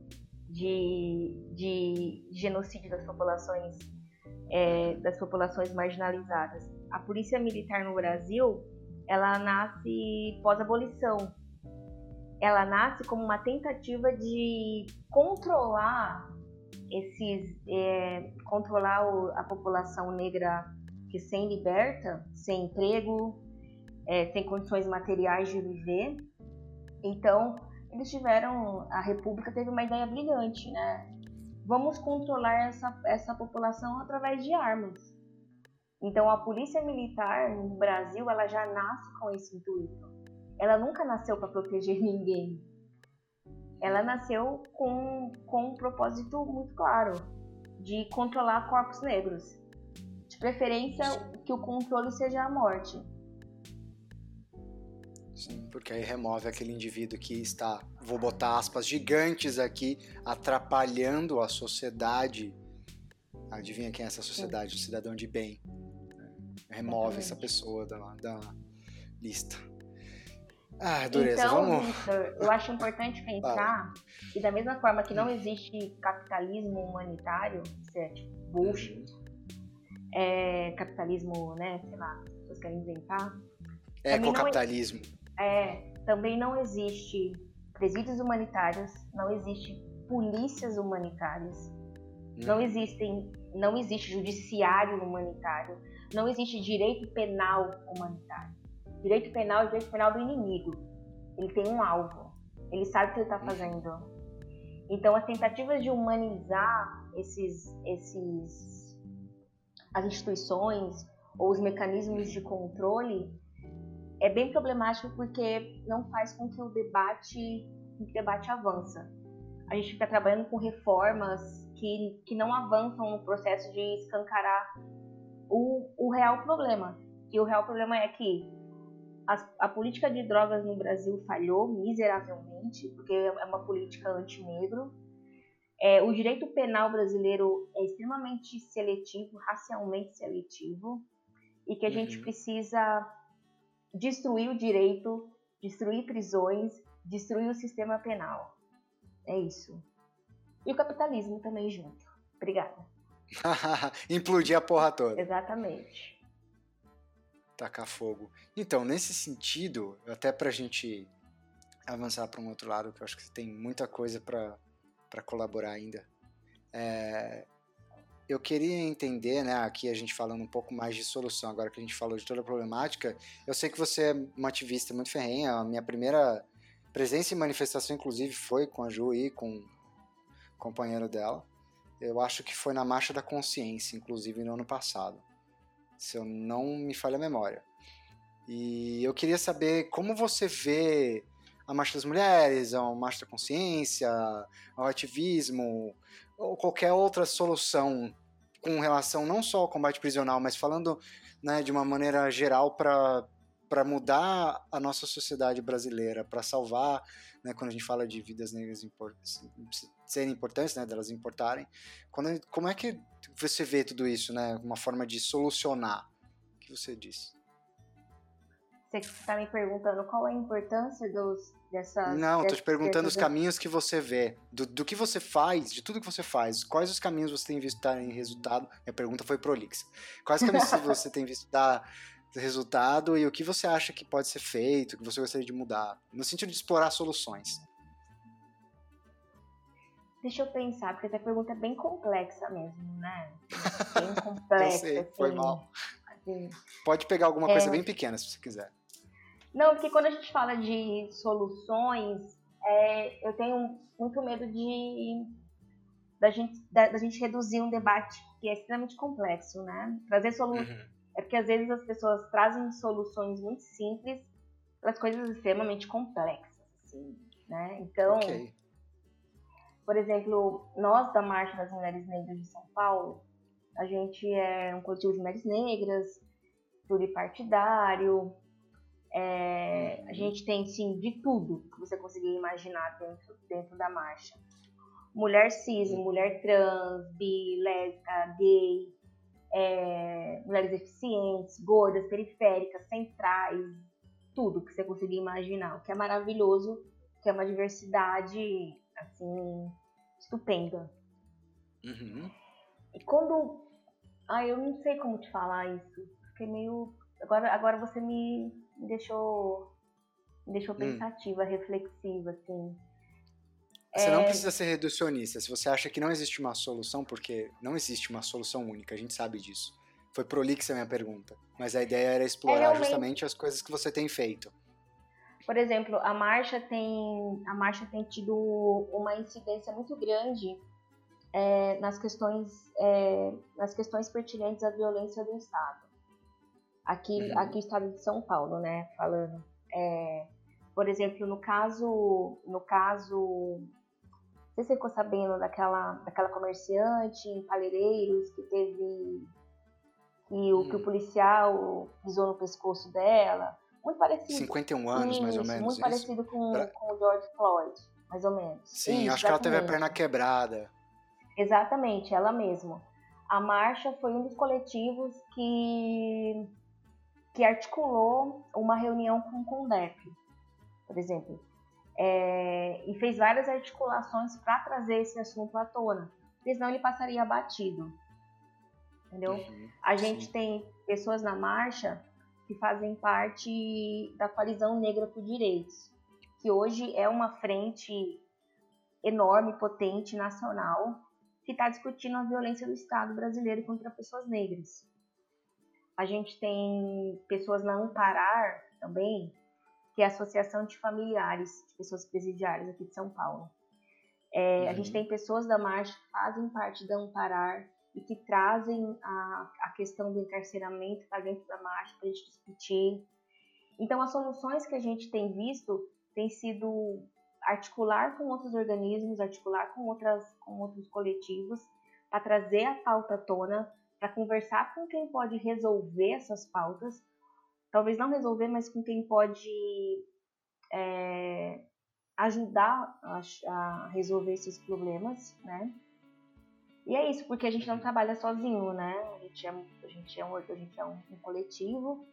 de, de genocídio das populações é, das populações marginalizadas. A polícia militar no Brasil ela nasce pós-abolição. Ela nasce como uma tentativa de controlar esses é, controlar o, a população negra que sem liberta, sem emprego, é, sem condições materiais de viver. Então eles tiveram a República teve uma ideia brilhante, né? Vamos controlar essa, essa população através de armas. Então a polícia militar no Brasil ela já nasce com esse intuito. Ela nunca nasceu para proteger ninguém. Ela nasceu com, com um propósito muito claro de controlar corpos negros. De preferência que o controle seja a morte. Sim, porque aí remove aquele indivíduo que está, vou botar aspas gigantes aqui, atrapalhando a sociedade. Adivinha quem é essa sociedade? O cidadão de bem. Remove essa pessoa da, da lista. Ah, dureza, então, vamos. Victor, eu acho importante pensar que da mesma forma que não existe capitalismo humanitário, isso é tipo bullshit, uhum. é, capitalismo, né, sei lá, as pessoas querem inventar. Ecocapitalismo. É, também não existe presídios humanitários, não existe polícias humanitárias, hum. não existem, não existe judiciário humanitário, não existe direito penal humanitário. Direito penal é o direito penal do inimigo. Ele tem um alvo. Ele sabe o que ele está fazendo. Então, as tentativas de humanizar esses, esses, as instituições ou os mecanismos de controle é bem problemático porque não faz com que o debate, o debate avança. A gente fica trabalhando com reformas que, que não avançam no processo de escancarar o, o real problema. E o real problema é que a, a, política de drogas no Brasil falhou miseravelmente, porque é uma política anti-negro. É, o direito penal brasileiro é extremamente seletivo, racialmente seletivo, e que a uhum. gente precisa destruir o direito, destruir prisões, destruir o sistema penal. É isso. E o capitalismo também junto. Obrigada. Implodir a porra toda. Exatamente. Tacar fogo. Então, nesse sentido, até pra gente avançar para um outro lado, que eu acho que tem muita coisa para colaborar ainda. É, eu queria entender, né, aqui a gente falando um pouco mais de solução, agora que a gente falou de toda a problemática, eu sei que você é uma ativista muito ferrenha, a minha primeira presença em manifestação, inclusive, foi com a Ju e com o companheiro dela. Eu acho que foi na Marcha da Consciência, inclusive no ano passado, se eu não me falha a memória. E eu queria saber como você vê a Marcha das Mulheres, a Marcha da Consciência, o ativismo, ou qualquer outra solução com relação não só ao combate prisional, mas falando né, de uma maneira geral para para mudar a nossa sociedade brasileira, para salvar, né, quando a gente fala de vidas negras import serem importantes, né, delas importarem, quando, como é que você vê tudo isso, né, uma forma de solucionar? O que você diz? Você está me perguntando qual é a importância dos, dessas. Não, estou te perguntando os caminhos que você vê. Do, do, que você faz, de tudo que você faz, quais os caminhos você tem visto dar em resultado? Minha pergunta foi prolixa. Quais caminhos você tem visto dar resultado e o que você acha que pode ser feito, que você gostaria de mudar, no sentido de explorar soluções? Deixa eu pensar, porque essa pergunta é bem complexa mesmo, né? Bem complexa. eu sei, assim. foi mal. Assim. Pode pegar alguma coisa é... bem pequena, se você quiser. Não, porque quando a gente fala de soluções, é, eu tenho muito medo de da gente, da, da, gente reduzir um debate que é extremamente complexo, né? Trazer soluções. Uhum. É porque às vezes as pessoas trazem soluções muito simples para coisas extremamente complexas, assim, né? Então, okay. por exemplo, nós da Marcha das Mulheres Negras de São Paulo, a gente é um coletivo de mulheres negras, pluripartidário, é, a gente tem, sim, de tudo que você conseguir imaginar dentro, dentro da marcha mulher cis, mulher trans, bi, lésbica, gay, é, mulheres deficientes, gordas, periféricas, centrais, tudo que você conseguir imaginar, o que é maravilhoso, que é uma diversidade, assim, estupenda. Uhum. E quando... Ah, eu não sei como te falar isso. Fiquei meio... Agora, agora você me deixou... Me deixou hum. pensativa, hum. reflexiva, assim. Você é... não precisa ser reducionista. Se você acha que não existe uma solução, porque não existe uma solução única, a gente sabe disso. Foi prolixa a minha pergunta. Mas a ideia era explorar é realmente... justamente as coisas que você tem feito. Por exemplo, a marcha tem, a marcha tem tido uma incidência muito grande é, nas, questões, é, nas questões pertinentes à violência do Estado. Aqui, uhum. aqui estado de São Paulo, né? Falando. É, por exemplo, no caso, no caso você ficou sabendo daquela, daquela comerciante em Palheireiros que teve. que o, hum. que o hum. policial pisou no pescoço dela? Muito parecido. 51 anos, isso, mais ou menos. Muito isso. parecido com, pra... com o George Floyd, mais ou menos. Sim, isso, acho exatamente. que ela teve a perna quebrada. Exatamente, ela mesma. A marcha foi um dos coletivos que, que articulou uma reunião com o CONDEP, por exemplo é, e fez várias articulações para trazer esse assunto à tona, porque senão ele passaria batido. Entendeu? Uhum, a gente sim. tem pessoas na marcha que fazem parte da coalizão negra por direitos, que hoje é uma frente enorme, potente, nacional, que está discutindo a violência do Estado brasileiro contra pessoas negras. A gente tem pessoas na Amparar também, que é a Associação de Familiares de Pessoas Presidiárias aqui de São Paulo. É, uhum. A gente uhum. tem pessoas da marcha que fazem parte da Amparar e que trazem a, a questão do encarceramento para dentro da marcha para a gente discutir. Então, as soluções que a gente tem visto têm sido articular com outros organismos, articular com, outras, com outros coletivos, para trazer a pauta à tona, para conversar com quem pode resolver essas pautas talvez não resolver, mas com quem pode é, ajudar a, a, resolver esses problemas, né? E é isso, porque a gente não trabalha sozinho, né? A gente é, a gente é, um, a gente é um, um coletivo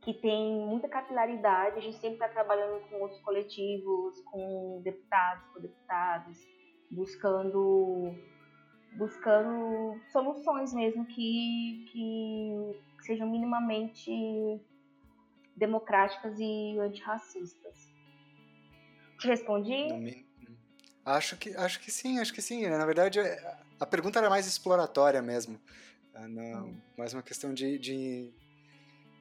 que tem muita capilaridade, a gente sempre está trabalhando com outros coletivos, com deputados, com deputados, buscando buscando soluções mesmo que, que sejam minimamente democráticas e antirracistas. Te respondi? Acho que, acho que sim, acho que sim. Na verdade, a pergunta era mais exploratória mesmo. Ah, não, hum. Mais uma questão de, de,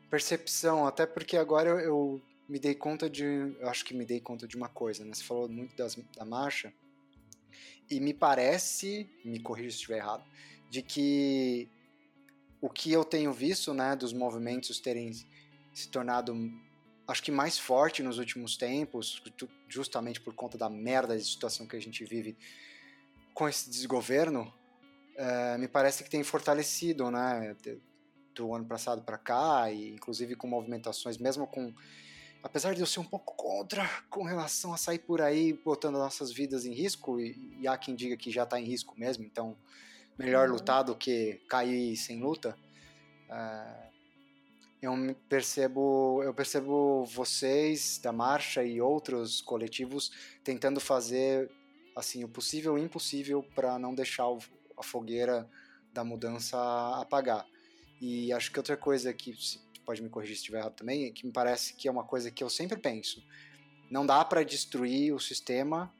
percepção, até porque agora eu, eu, me dei conta de. Acho que me dei conta de uma coisa, né? Você falou muito das, da marcha, e me parece, me corrija se estiver errado, de que o que eu tenho visto, né, dos movimentos terem se tornado, acho que mais forte nos últimos tempos, justamente por conta da merda de situação que a gente vive com esse desgoverno, é, me parece que tem fortalecido, né, do ano passado para cá, e inclusive com movimentações, mesmo com apesar de eu ser um pouco contra com relação a sair por aí botando nossas vidas em risco, e, e há quem diga que já está em risco mesmo, então melhor uhum. lutar do que cair sem luta. É, eu percebo, eu percebo vocês da marcha e outros coletivos tentando fazer assim o possível e o impossível para não deixar a fogueira da mudança apagar. E acho que outra coisa que pode me corrigir se estiver errado também, que me parece que é uma coisa que eu sempre penso. Não dá para destruir o sistema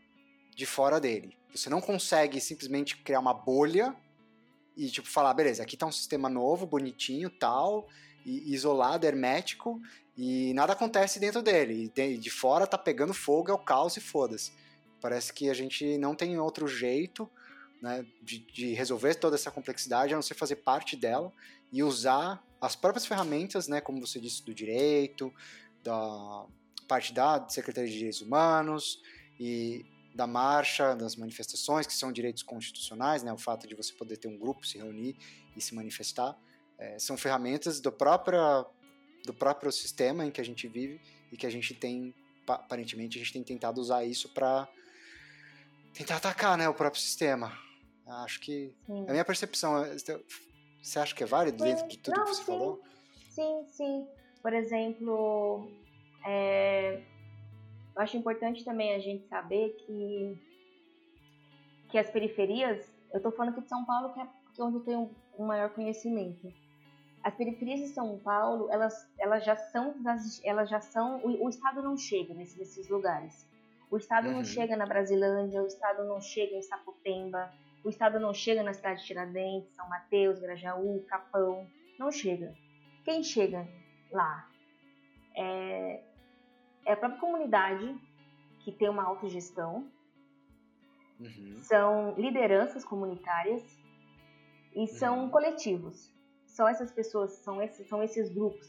de fora dele. Você não consegue simplesmente criar uma bolha e tipo falar, beleza, aqui tá um sistema novo, bonitinho, tal, isolado, hermético, e nada acontece dentro dele. E de fora tá pegando fogo, é o caos e foda-se. Parece que a gente não tem outro jeito né, de, de, resolver toda essa complexidade, a não ser fazer parte dela e usar as próprias ferramentas, né, como você disse, do direito, da parte da Secretaria de Direitos Humanos e da marcha, das manifestações, que são direitos constitucionais, né, o fato de você poder ter um grupo, se reunir e se manifestar, é, são ferramentas do próprio, do próprio sistema em que a gente vive e que a gente tem, aparentemente, a gente tem tentado usar isso para tentar atacar né, o próprio sistema. Acho que. Sim. A minha percepção. Você acha que é válido sim. dentro de tudo Não, que você sim. falou? Sim, sim. Por exemplo, é, eu acho importante também a gente saber que, que as periferias, eu estou falando aqui de São Paulo, que é, onde eu tenho um maior conhecimento. As periferias de São Paulo, elas, elas já são, elas já são, o, o Estado não chega nesse, nesses lugares. O Estado uhum. não chega na Brasilândia, o Estado não chega em Sapopemba, o Estado não chega na cidade de Tiradentes, São Mateus, Grajaú, Capão, não chega. Quem chega lá? É, é a própria comunidade que tem uma autogestão, uhum. são lideranças comunitárias e são uhum. coletivos. São essas pessoas, são esses, são esses grupos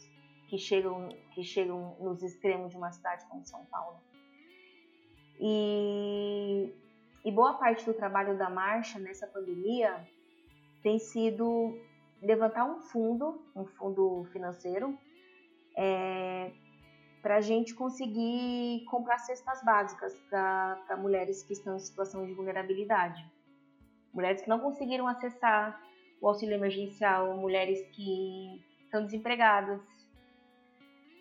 que chegam, que chegam nos extremos de uma cidade como São Paulo. E, e boa parte do trabalho da marcha nessa pandemia tem sido levantar um fundo, um fundo financeiro, é, para a gente conseguir comprar cestas básicas para mulheres que estão em situação de vulnerabilidade. Mulheres que não conseguiram acessar o auxílio emergencial, mulheres que estão desempregadas,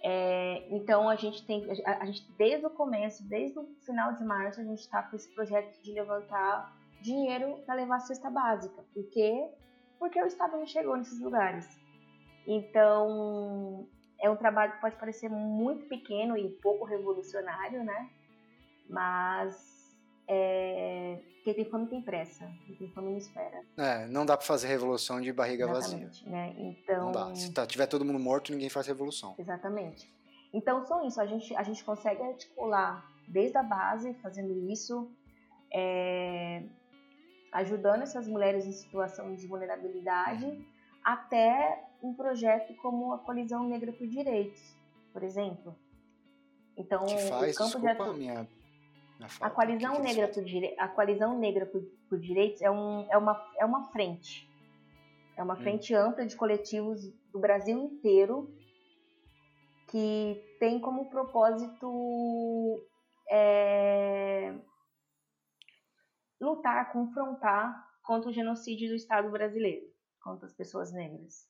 é, então a gente tem, a, a, gente desde o começo, desde o final de março, a gente está com esse projeto de levantar dinheiro para levar a cesta básica. Por quê? Porque o Estado não chegou nesses lugares. Então é um trabalho que pode parecer muito pequeno e pouco revolucionário, né? Mas é, quem tem fome tem pressa, quem tem fome não espera. É, não dá para fazer revolução de barriga Exatamente, vazia. Né? Então, não dá. Se tá, tiver todo mundo morto, ninguém faz revolução. Exatamente. Então são isso, a gente, a gente consegue articular desde a base, fazendo isso, é, ajudando essas mulheres em situação de vulnerabilidade, uhum. até um projeto como a Colisão Negra por Direitos, por exemplo. Então, que faz, o campo desculpa, de minha a coalizão negra por a coalizão negra por, por direitos é, um, é, uma, é uma frente é uma hum. frente hum. ampla de coletivos do Brasil inteiro que tem como propósito é, lutar, confrontar contra o genocídio do Estado brasileiro, contra as pessoas negras.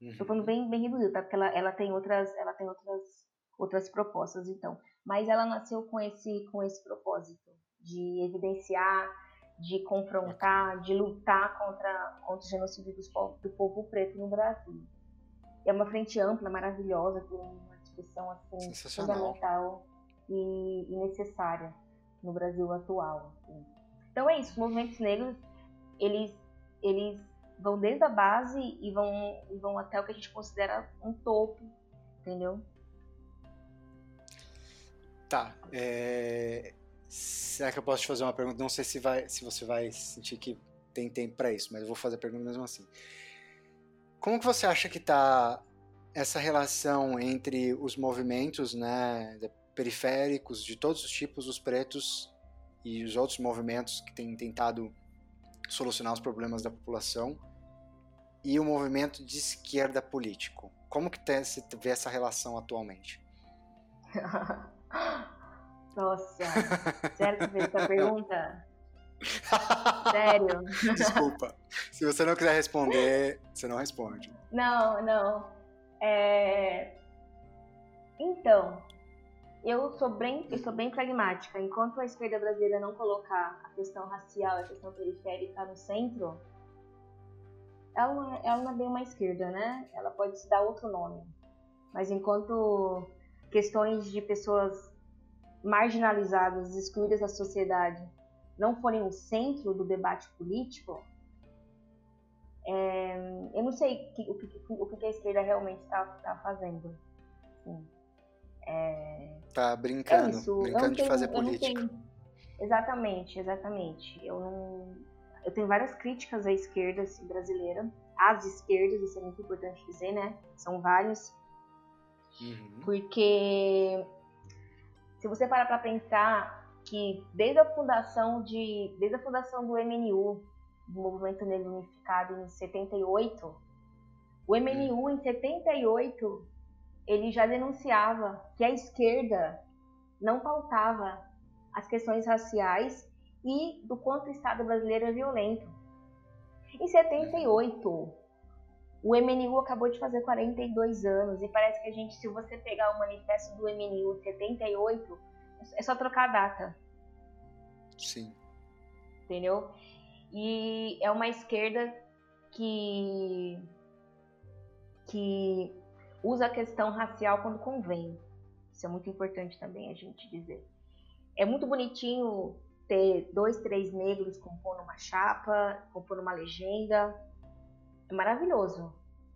Estou falando uhum. bem, bem reduzido, tá? Porque ela, ela tem outras, ela tem outras, outras propostas, então mas ela nasceu com esse, com esse propósito de evidenciar, de confrontar, de lutar contra, contra o genocídio do povo, do povo preto no Brasil. É uma frente ampla, maravilhosa, tem uma discussão assim, fundamental e, e, necessária no Brasil atual. Assim. Então é isso, os movimentos negros, eles, eles vão desde a base e vão, e vão até o que a gente considera um topo, entendeu? Tá. É... Será que eu posso te fazer uma pergunta? Não sei se, vai, se você vai sentir que tem tempo para isso, mas eu vou fazer a pergunta mesmo assim. Como que você acha que tá essa relação entre os movimentos, né, periféricos de todos os tipos, os pretos e os outros movimentos que têm tentado solucionar os problemas da população e o movimento de esquerda político? Como que você vê essa relação atualmente? Nossa, sério que fez essa pergunta? Sério? Desculpa. Se você não quiser responder, você não responde. Não, não. É... Então, eu sou bem, eu sou bem pragmática. Enquanto a esquerda brasileira não colocar a questão racial, a questão periférica no centro, ela ela não é bem uma esquerda, né? Ela pode se dar outro nome. Mas enquanto questões de pessoas marginalizadas, excluídas da sociedade, não forem o centro do debate político, é, eu não sei o, que, o que a esquerda realmente está tá fazendo. Assim, é, tá brincando, é isso. brincando tenho, de fazer política. Exatamente, exatamente. Eu não, eu tenho várias críticas à esquerda assim, brasileira, às esquerdas, isso é muito importante dizer, né? São várias. Uhum. Porque se você parar para pensar que desde a fundação de desde a fundação do MNU, do Movimento Negro Unificado em 78, o MNU uhum. em 78 ele já denunciava que a esquerda não pautava as questões raciais e do quanto o Estado brasileiro é violento. Em 78, o MNU acabou de fazer 42 anos e parece que a gente, se você pegar o manifesto do MNU de 78, é só trocar a data. Sim. Entendeu? E é uma esquerda que que usa a questão racial quando convém. Isso é muito importante também a gente dizer. É muito bonitinho ter dois, três negros compondo uma chapa, compondo uma legenda. É maravilhoso.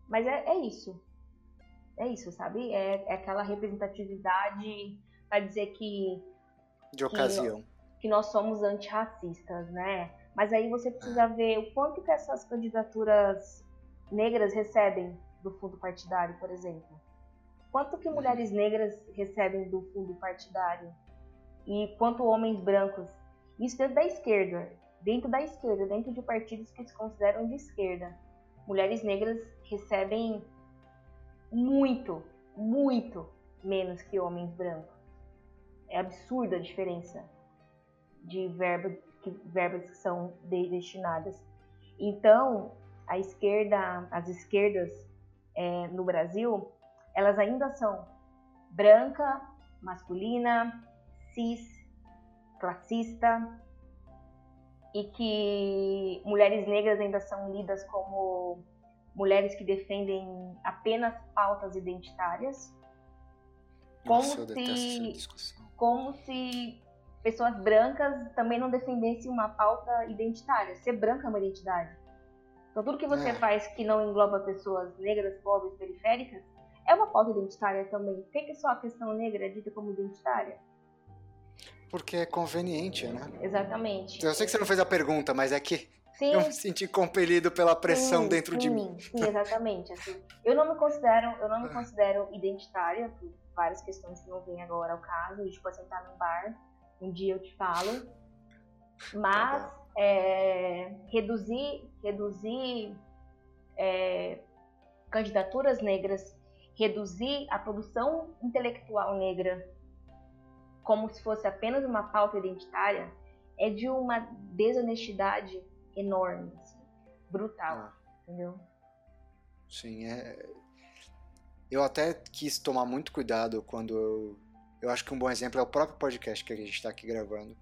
Mas é, é isso. É isso, sabe? É, é aquela representatividade para dizer que. De ocasião. Que, que nós somos antirracistas, né? Mas aí você precisa ver o quanto que essas candidaturas negras recebem do fundo partidário, por exemplo. Quanto que mulheres negras recebem do fundo partidário? e quanto homens brancos. Isso dentro da esquerda, dentro da esquerda, dentro de partidos que se consideram de esquerda. Mulheres negras recebem muito, muito menos que homens brancos. É absurda a diferença de verba, que, verbas que são destinadas. Então, a esquerda, as esquerdas é, no Brasil, elas ainda são branca, masculina, cis, classista, e que mulheres negras ainda são lidas como mulheres que defendem apenas pautas identitárias, Nossa, como se como se pessoas brancas também não defendessem uma pauta identitária. Ser branca é uma identidade. Então tudo que você é. faz que não engloba pessoas negras, pobres, periféricas, é uma pauta identitária também. Por que, que só a questão negra é dita como identitária? Porque é conveniente, né? Exatamente. Eu sei que você não fez a pergunta, mas é que sim. eu me senti compelido pela pressão sim, dentro sim, de mim. Sim, exatamente. Assim, eu não me considero, eu não me considero identitária por várias questões que não vêm agora ao caso. A gente pode sentar num bar, um dia eu te falo. Mas tá é, reduzir, reduzir é, candidaturas negras, reduzir a produção intelectual negra como se fosse apenas uma pauta identitária, é de uma desonestidade enorme, assim, brutal, ah. entendeu? Sim, é... eu até quis tomar muito cuidado quando eu... eu acho que um bom exemplo é o próprio podcast que a gente está aqui gravando.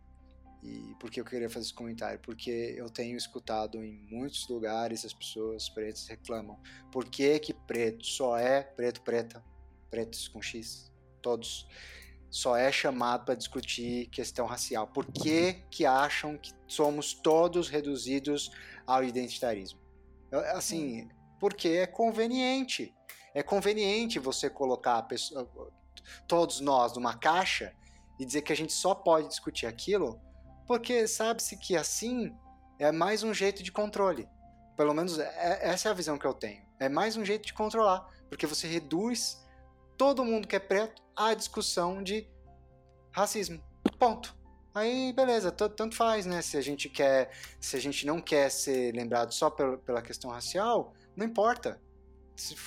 E por que eu queria fazer esse comentário? Porque eu tenho escutado em muitos lugares as pessoas pretas reclamam. Por que que preto só é preto, preta, pretos com X, todos só é chamado para discutir questão racial. Por que, que acham que somos todos reduzidos ao identitarismo? Assim, porque é conveniente. É conveniente você colocar pessoa, todos nós numa caixa e dizer que a gente só pode discutir aquilo, porque sabe-se que assim é mais um jeito de controle. Pelo menos é, essa é a visão que eu tenho. É mais um jeito de controlar, porque você reduz todo mundo que é preto à discussão de racismo. Ponto. Aí, beleza, tanto faz, né? Se a gente quer, se a gente não quer ser lembrado só pela questão racial, não importa.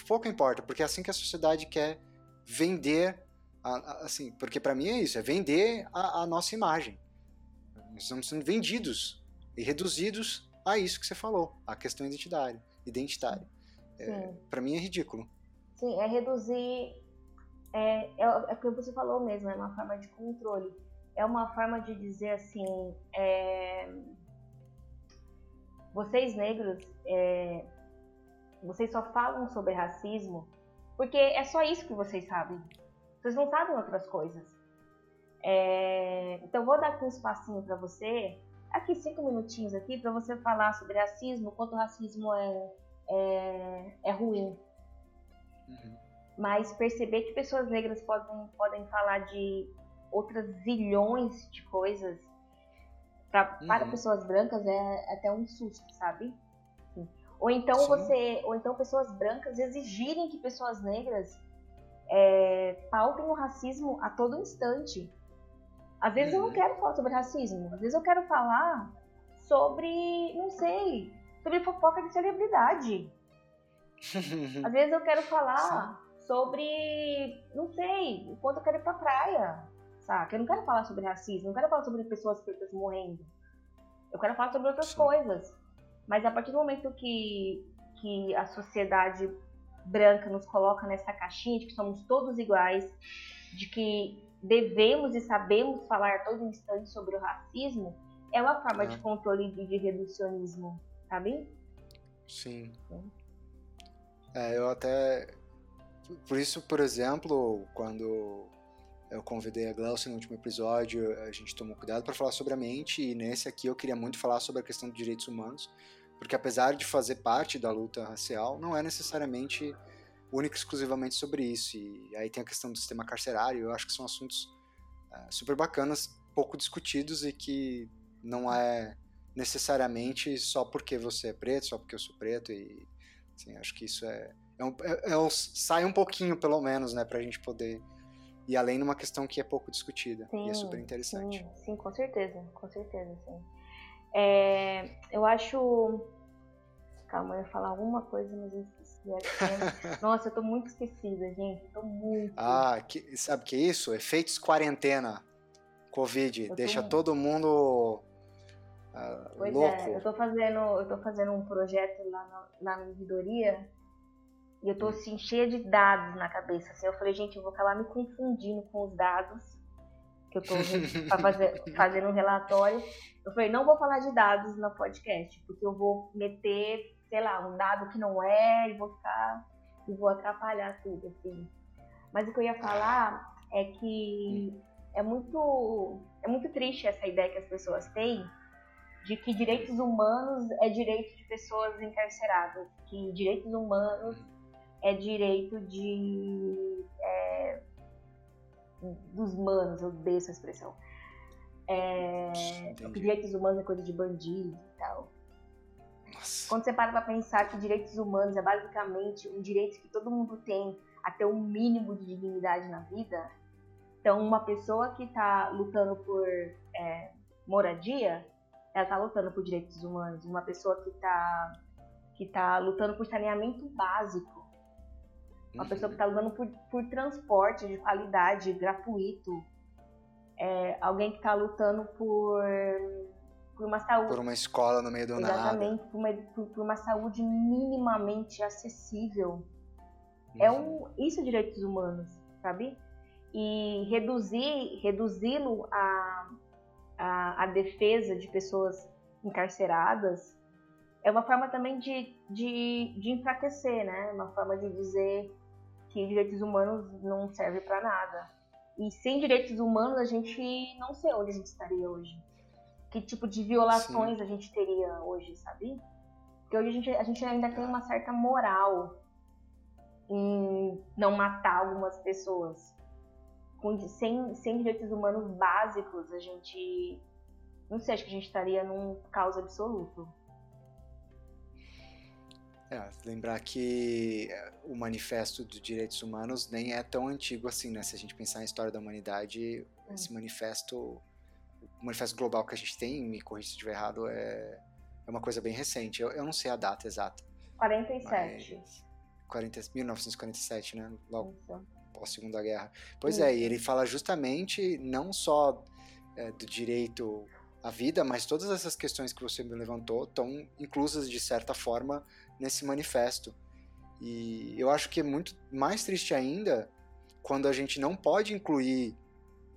Pouco importa, porque é assim que a sociedade quer vender, assim, porque para mim é isso, é vender a, a, nossa imagem. Nós estamos sendo vendidos e reduzidos a isso que você falou, a questão identitária. identitária. É, para mim é ridículo. Sim, é reduzir é, é, é o que você falou mesmo, é uma forma de controle. É uma forma de dizer assim, é, vocês negros, é, vocês só falam sobre racismo porque é só isso que vocês sabem. Vocês não sabem outras coisas. É, então vou dar aqui um espacinho para você, aqui cinco minutinhos aqui para você falar sobre racismo, quanto o racismo é, é, é ruim. Uhum. Mas perceber que pessoas negras podem, podem falar de outras zilhões de coisas pra, uhum. para pessoas brancas é até um susto, sabe? Ou então Sim. você, ou então pessoas brancas exigirem que pessoas negras é, pautem o racismo a todo instante. Às vezes uhum. eu não uhum. quero falar sobre racismo, às vezes eu quero falar sobre, não sei, sobre fofoca de celebridade. às vezes eu quero falar. Sobre, não sei, o quanto eu quero ir pra praia, saca? Eu não quero falar sobre racismo, não quero falar sobre pessoas pretas morrendo. Eu quero falar sobre outras Sim. coisas. Mas a partir do momento que, que a sociedade branca nos coloca nessa caixinha de que somos todos iguais, de que devemos e sabemos falar a todo instante sobre o racismo, é uma forma é. de controle e de reducionismo, sabe? Sim. Sim. É, eu até. Por isso, por exemplo, quando eu convidei a Glaucia no último episódio, a gente tomou cuidado para falar sobre a mente, e nesse aqui eu queria muito falar sobre a questão dos direitos humanos, porque apesar de fazer parte da luta racial, não é necessariamente única e exclusivamente sobre isso. E aí tem a questão do sistema carcerário, eu acho que são assuntos é, super bacanas, pouco discutidos e que não é necessariamente só porque você é preto, só porque eu sou preto e assim, acho que isso é, é, um, é, é um, sai um pouquinho pelo menos, né, para a gente poder ir além numa questão que é pouco discutida sim, e é super interessante. Sim, sim, com certeza, com certeza, sim. É, eu acho, calma, eu ia falar alguma coisa, mas eu esqueci. Nossa, eu tô muito esquecida, gente, tô muito. Ah, que, sabe o que é isso? Efeitos quarentena, Covid, deixa muito... todo mundo Uh, pois louco. é, eu tô fazendo, eu tô fazendo um projeto lá na, na ouvidoria e eu tô assim, cheia de dados na cabeça. Assim, eu falei, gente, eu vou acabar me confundindo com os dados que eu tô fazer, fazendo um relatório. Eu falei, não vou falar de dados no podcast, porque eu vou meter, sei lá, um dado que não é e vou ficar e vou atrapalhar tudo, assim. Mas o que eu ia falar é que é muito é muito triste essa ideia que as pessoas têm de que direitos humanos é direito de pessoas encarceradas, que direitos humanos é direito de é, dos manos, eu odeio essa expressão. É, direitos humanos é coisa de bandido e tal. Nossa. Quando você para pra pensar que direitos humanos é basicamente um direito que todo mundo tem a ter um mínimo de dignidade na vida, então uma pessoa que está lutando por é, moradia ela está lutando por direitos humanos, uma pessoa que está que tá lutando por saneamento básico, uma uhum. pessoa que está lutando por, por transporte de qualidade, gratuito, é, alguém que está lutando por, por uma saúde. Por uma escola no meio do exatamente, nada. Exatamente, por uma, por, por uma saúde minimamente acessível. Uhum. É um, isso é direitos humanos, sabe? E reduzir, reduzi-lo a a, a defesa de pessoas encarceradas é uma forma também de, de, de enfraquecer, né? Uma forma de dizer que direitos humanos não servem para nada. E sem direitos humanos a gente não sei onde a gente estaria hoje. Que tipo de violações Sim. a gente teria hoje, sabe? Porque hoje a gente, a gente ainda tem uma certa moral em não matar algumas pessoas com, sem, sem direitos humanos básicos, a gente. Não sei, acho que a gente estaria num caos absoluto. É, lembrar que o Manifesto dos Direitos Humanos nem é tão antigo assim, né? Se a gente pensar na história da humanidade, é. esse manifesto, o manifesto global que a gente tem, me corrija se estiver errado, é, é uma coisa bem recente. Eu, eu não sei a data exata. 47. 40, 1947, né? Logo, Isso pós-segunda guerra. Pois é, e ele fala justamente não só é, do direito à vida, mas todas essas questões que você me levantou estão inclusas de certa forma nesse manifesto. E eu acho que é muito mais triste ainda quando a gente não pode incluir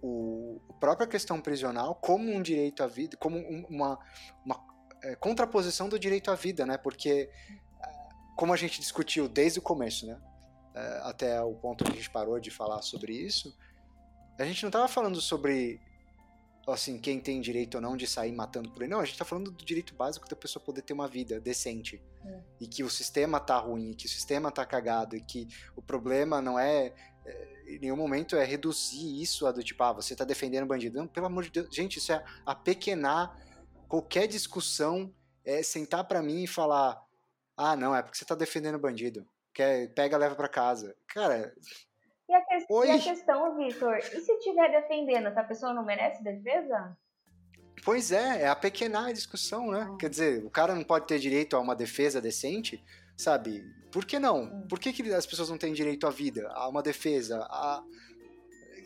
o, a própria questão prisional como um direito à vida, como uma, uma é, contraposição do direito à vida, né? Porque, como a gente discutiu desde o começo, né? É, até o ponto que a gente parou de falar sobre isso, a gente não estava falando sobre assim, quem tem direito ou não de sair matando por aí. Não, a gente tá falando do direito básico da pessoa poder ter uma vida decente. É. E que o sistema tá ruim, e que o sistema tá cagado, e que o problema não é, é em nenhum momento é reduzir isso a do tipo, ah, você tá defendendo bandido. Não, pelo amor de Deus. Gente, isso é apequenar qualquer discussão, é sentar para mim e falar, ah, não, é porque você tá defendendo bandido. Quer, pega, leva para casa. Cara, e a, que... e a questão, Vitor, e se estiver defendendo, essa pessoa não merece defesa? Pois é, é a pequena discussão, né? Quer dizer, o cara não pode ter direito a uma defesa decente, sabe? Por que não? Hum. Por que, que as pessoas não têm direito à vida, a uma defesa, a...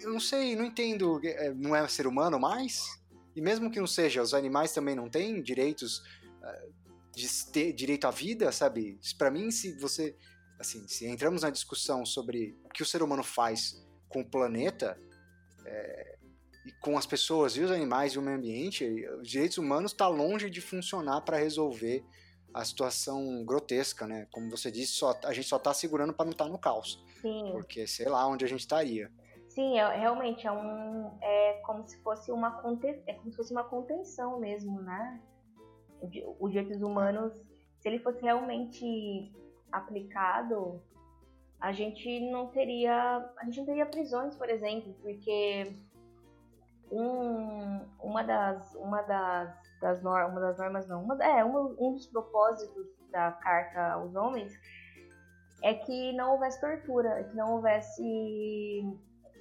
Eu não sei, não entendo. É, não é ser humano mais? E mesmo que não seja, os animais também não têm direitos eh, de ter direito à vida, sabe? Para mim, se você assim, se entramos na discussão sobre o que o ser humano faz com o planeta, é, e com as pessoas e os animais e o meio ambiente, os direitos humanos está longe de funcionar para resolver a situação grotesca, né? Como você disse, só, a gente só está segurando para não estar tá no caos. Sim. Porque sei lá onde a gente estaria. Sim, é, realmente é um é como se fosse uma é como se fosse uma contenção mesmo, né? Os direitos humanos, se ele fosse realmente aplicado, a gente não teria, a gente não teria prisões, por exemplo, porque um, uma das, uma das, das normas, uma das normas não, uma, é um, um dos propósitos da carta aos homens é que não houvesse tortura, que não houvesse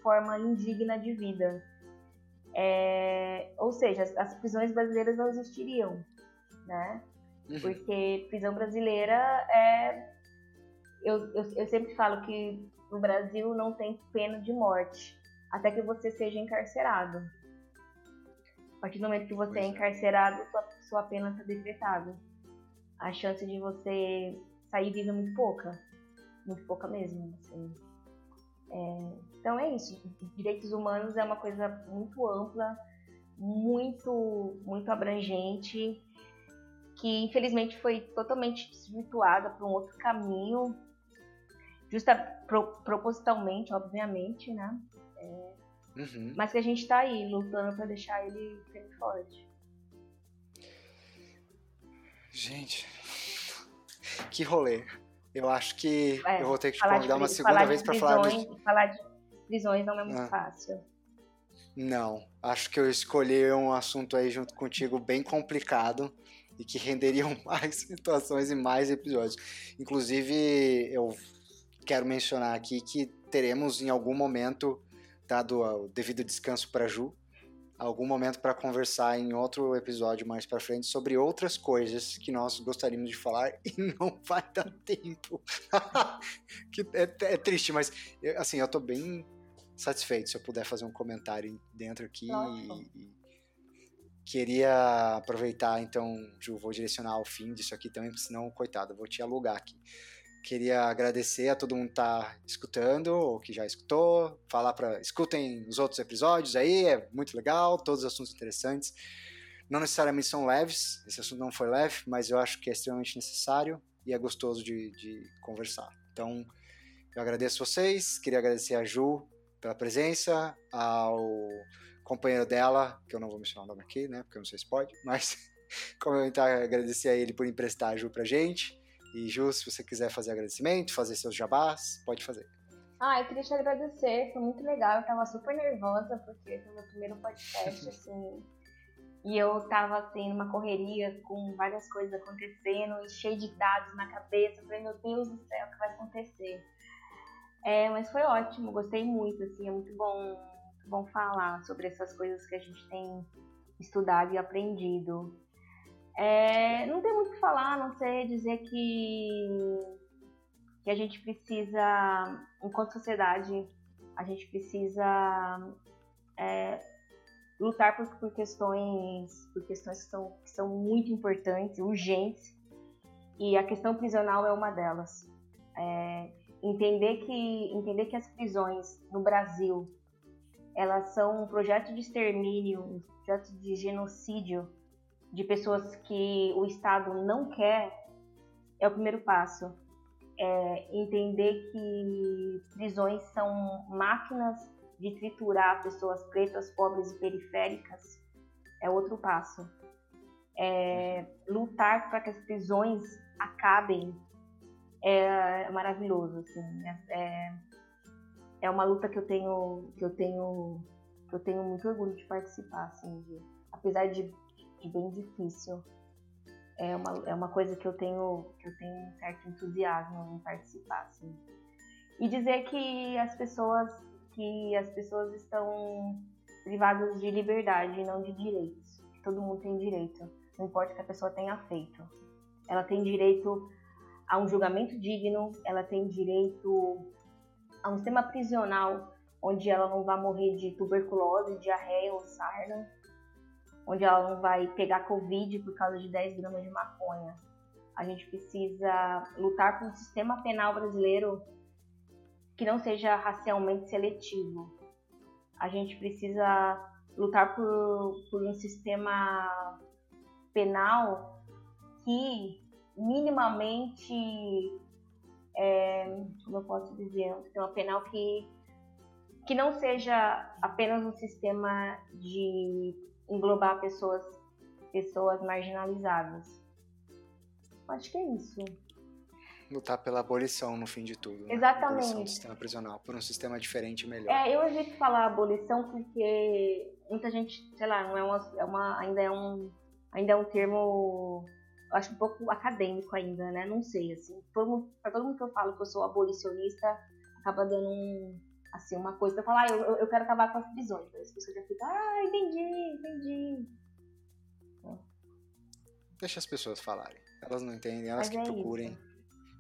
forma indigna de vida. É, ou seja, as, as prisões brasileiras não existiriam, né? Uhum. Porque prisão brasileira é eu, eu, eu sempre falo que no Brasil não tem pena de morte até que você seja encarcerado. A partir do momento que você é, é encarcerado, sua, sua pena está decretada. A chance de você sair vivo é muito pouca. Muito pouca mesmo. Assim. É, então é isso. Direitos humanos é uma coisa muito ampla, muito, muito abrangente, que infelizmente foi totalmente desvirtuada para um outro caminho justa pro, propositalmente, obviamente, né? É, uhum. Mas que a gente tá aí lutando para deixar ele bem forte. Gente, que rolê. Eu acho que é, eu vou ter que te convidar uma segunda vez para falar de... Falar de prisões não é muito ah. fácil. Não, acho que eu escolhi um assunto aí junto contigo bem complicado e que renderiam mais situações e mais episódios. Inclusive, eu quero mencionar aqui que teremos em algum momento, dado o devido descanso para Ju, algum momento para conversar em outro episódio mais para frente sobre outras coisas que nós gostaríamos de falar e não vai dar tempo. que é, é, triste, mas assim, eu tô bem satisfeito se eu puder fazer um comentário dentro aqui e, e, queria aproveitar então, Ju, vou direcionar ao fim disso aqui também, senão, coitado, eu vou te alugar aqui. Queria agradecer a todo mundo que tá escutando, ou que já escutou, falar para escutem os outros episódios aí, é muito legal, todos os assuntos interessantes. Não necessariamente são leves, esse assunto não foi leve, mas eu acho que é extremamente necessário e é gostoso de, de conversar. Então, eu agradeço vocês, queria agradecer a Ju pela presença, ao companheiro dela, que eu não vou mencionar o nome aqui, né, porque eu não sei se pode, mas comentar, agradecer a ele por emprestar a Ju pra gente. E Ju, se você quiser fazer agradecimento, fazer seus jabás, pode fazer. Ah, eu queria te agradecer, foi muito legal. Eu tava super nervosa, porque foi meu primeiro podcast, assim. E eu tava, assim, numa correria com várias coisas acontecendo e cheio de dados na cabeça. Eu falei, meu Deus do céu, o que vai acontecer? É, mas foi ótimo, gostei muito, assim, é muito bom, muito bom falar sobre essas coisas que a gente tem estudado e aprendido. É, não tem muito o que falar, não ser dizer que, que a gente precisa, enquanto sociedade, a gente precisa é, lutar por, por, questões, por questões que são, que são muito importantes, urgentes, e a questão prisional é uma delas. É, entender que entender que as prisões no Brasil elas são um projeto de extermínio, um projeto de genocídio de pessoas que o Estado não quer é o primeiro passo. É entender que prisões são máquinas de triturar pessoas pretas, pobres e periféricas é outro passo. É, lutar para que as prisões acabem é maravilhoso, assim. É, é uma luta que eu tenho, que eu tenho, que eu tenho muito orgulho de participar, assim, de, apesar de, bem difícil. É uma, é uma coisa que eu tenho, que eu tenho um certo entusiasmo em participar, assim. E dizer que as pessoas, que as pessoas estão privadas de liberdade e não de direitos. Que todo mundo tem direito, não importa o que a pessoa tenha feito. Ela tem direito a um julgamento digno, ela tem direito a um sistema prisional onde ela não vai morrer de tuberculose, diarreia ou sarna, onde ela não vai pegar Covid por causa de 10 gramas de maconha. A gente precisa lutar por um sistema penal brasileiro que não seja racialmente seletivo. A gente precisa lutar por, por um sistema penal que minimamente, é, como eu posso dizer, um sistema penal que, que não seja apenas um sistema de englobar pessoas, pessoas marginalizadas. Acho que é isso. Lutar pela abolição no fim de tudo. Né? Exatamente. Abolição do sistema prisional, por um sistema diferente e melhor. É, eu evito falar abolição porque muita gente, sei lá, não é uma, é uma ainda é um ainda é um termo eu acho um pouco acadêmico ainda, né? Não sei, assim. Todo pra todo mundo que eu falo que eu sou abolicionista, acaba dando um, assim, uma coisa pra falar, ah, eu, eu quero acabar com as prisões. As pessoas já ficam, ah, entendi, entendi. Deixa as pessoas falarem. Elas não entendem, elas Mas que é procurem isso.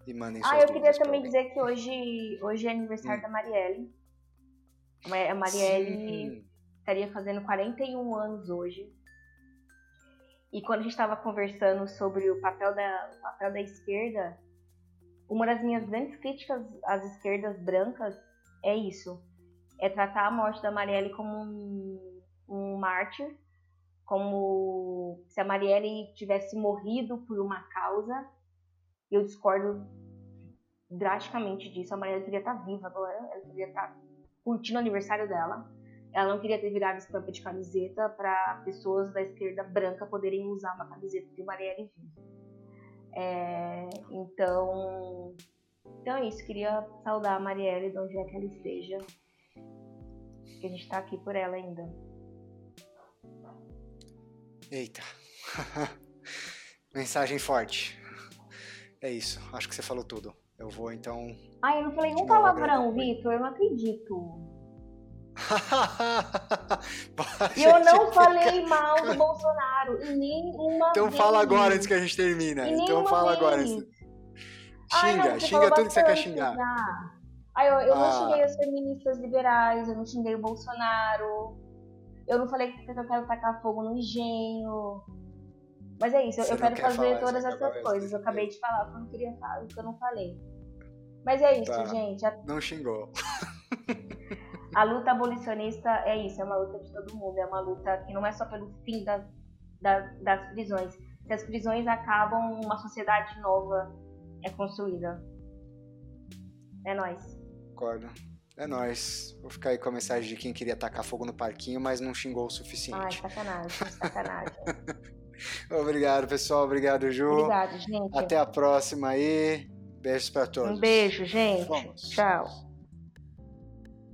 e mandem Ah, eu queria também dizer que hoje, hoje é aniversário hum. da Marielle. A Marielle Sim. estaria fazendo 41 anos hoje. E quando a gente estava conversando sobre o papel da, o papel da esquerda, uma das minhas grandes críticas às esquerdas brancas é isso: é tratar a morte da Marielle como um, um mártir, como se a Marielle tivesse morrido por uma causa. Eu discordo drasticamente disso. A Marielle queria estar viva agora, ela queria estar curtindo o aniversário dela. Ela não queria ter virado estampa de camiseta para pessoas da esquerda branca poderem usar uma camiseta de Marielle Viva. É, então, então é isso. Queria saudar a Marielle de onde é que ela esteja. Que a gente está aqui por ela ainda. Eita. Mensagem forte. É isso. Acho que você falou tudo. Eu vou então. Ai, eu não falei um palavrão, Vitor. Eu não acredito e eu não falei mal do Bolsonaro em nenhuma Então vez. fala agora antes que a gente termina. Então fala vez. agora. Xinga, xinga tudo que você quer xingar. Ai, eu, eu ah. não xinguei as feministas liberais, eu não xinguei o Bolsonaro. Eu não falei que eu quero tacar fogo no engenho. Mas é isso, eu, eu quero fazer todas essas coisas. Eu acabei de falar o que eu não queria falar, o que eu não falei. Mas é isso, tá. gente. Não xingou. a luta abolicionista é isso, é uma luta de todo mundo, é uma luta que não é só pelo fim das, das, das prisões. Se as prisões acabam, uma sociedade nova é construída. É nós. Concordo. É nós. Vou ficar aí com a mensagem de quem queria tacar fogo no parquinho, mas não xingou o suficiente. Ai, sacanagem, sacanagem. Obrigado, pessoal. Obrigado, Ju. Obrigado, gente. Até a próxima aí. Beijos para todos. Um beijo, gente. Vamos. Tchau.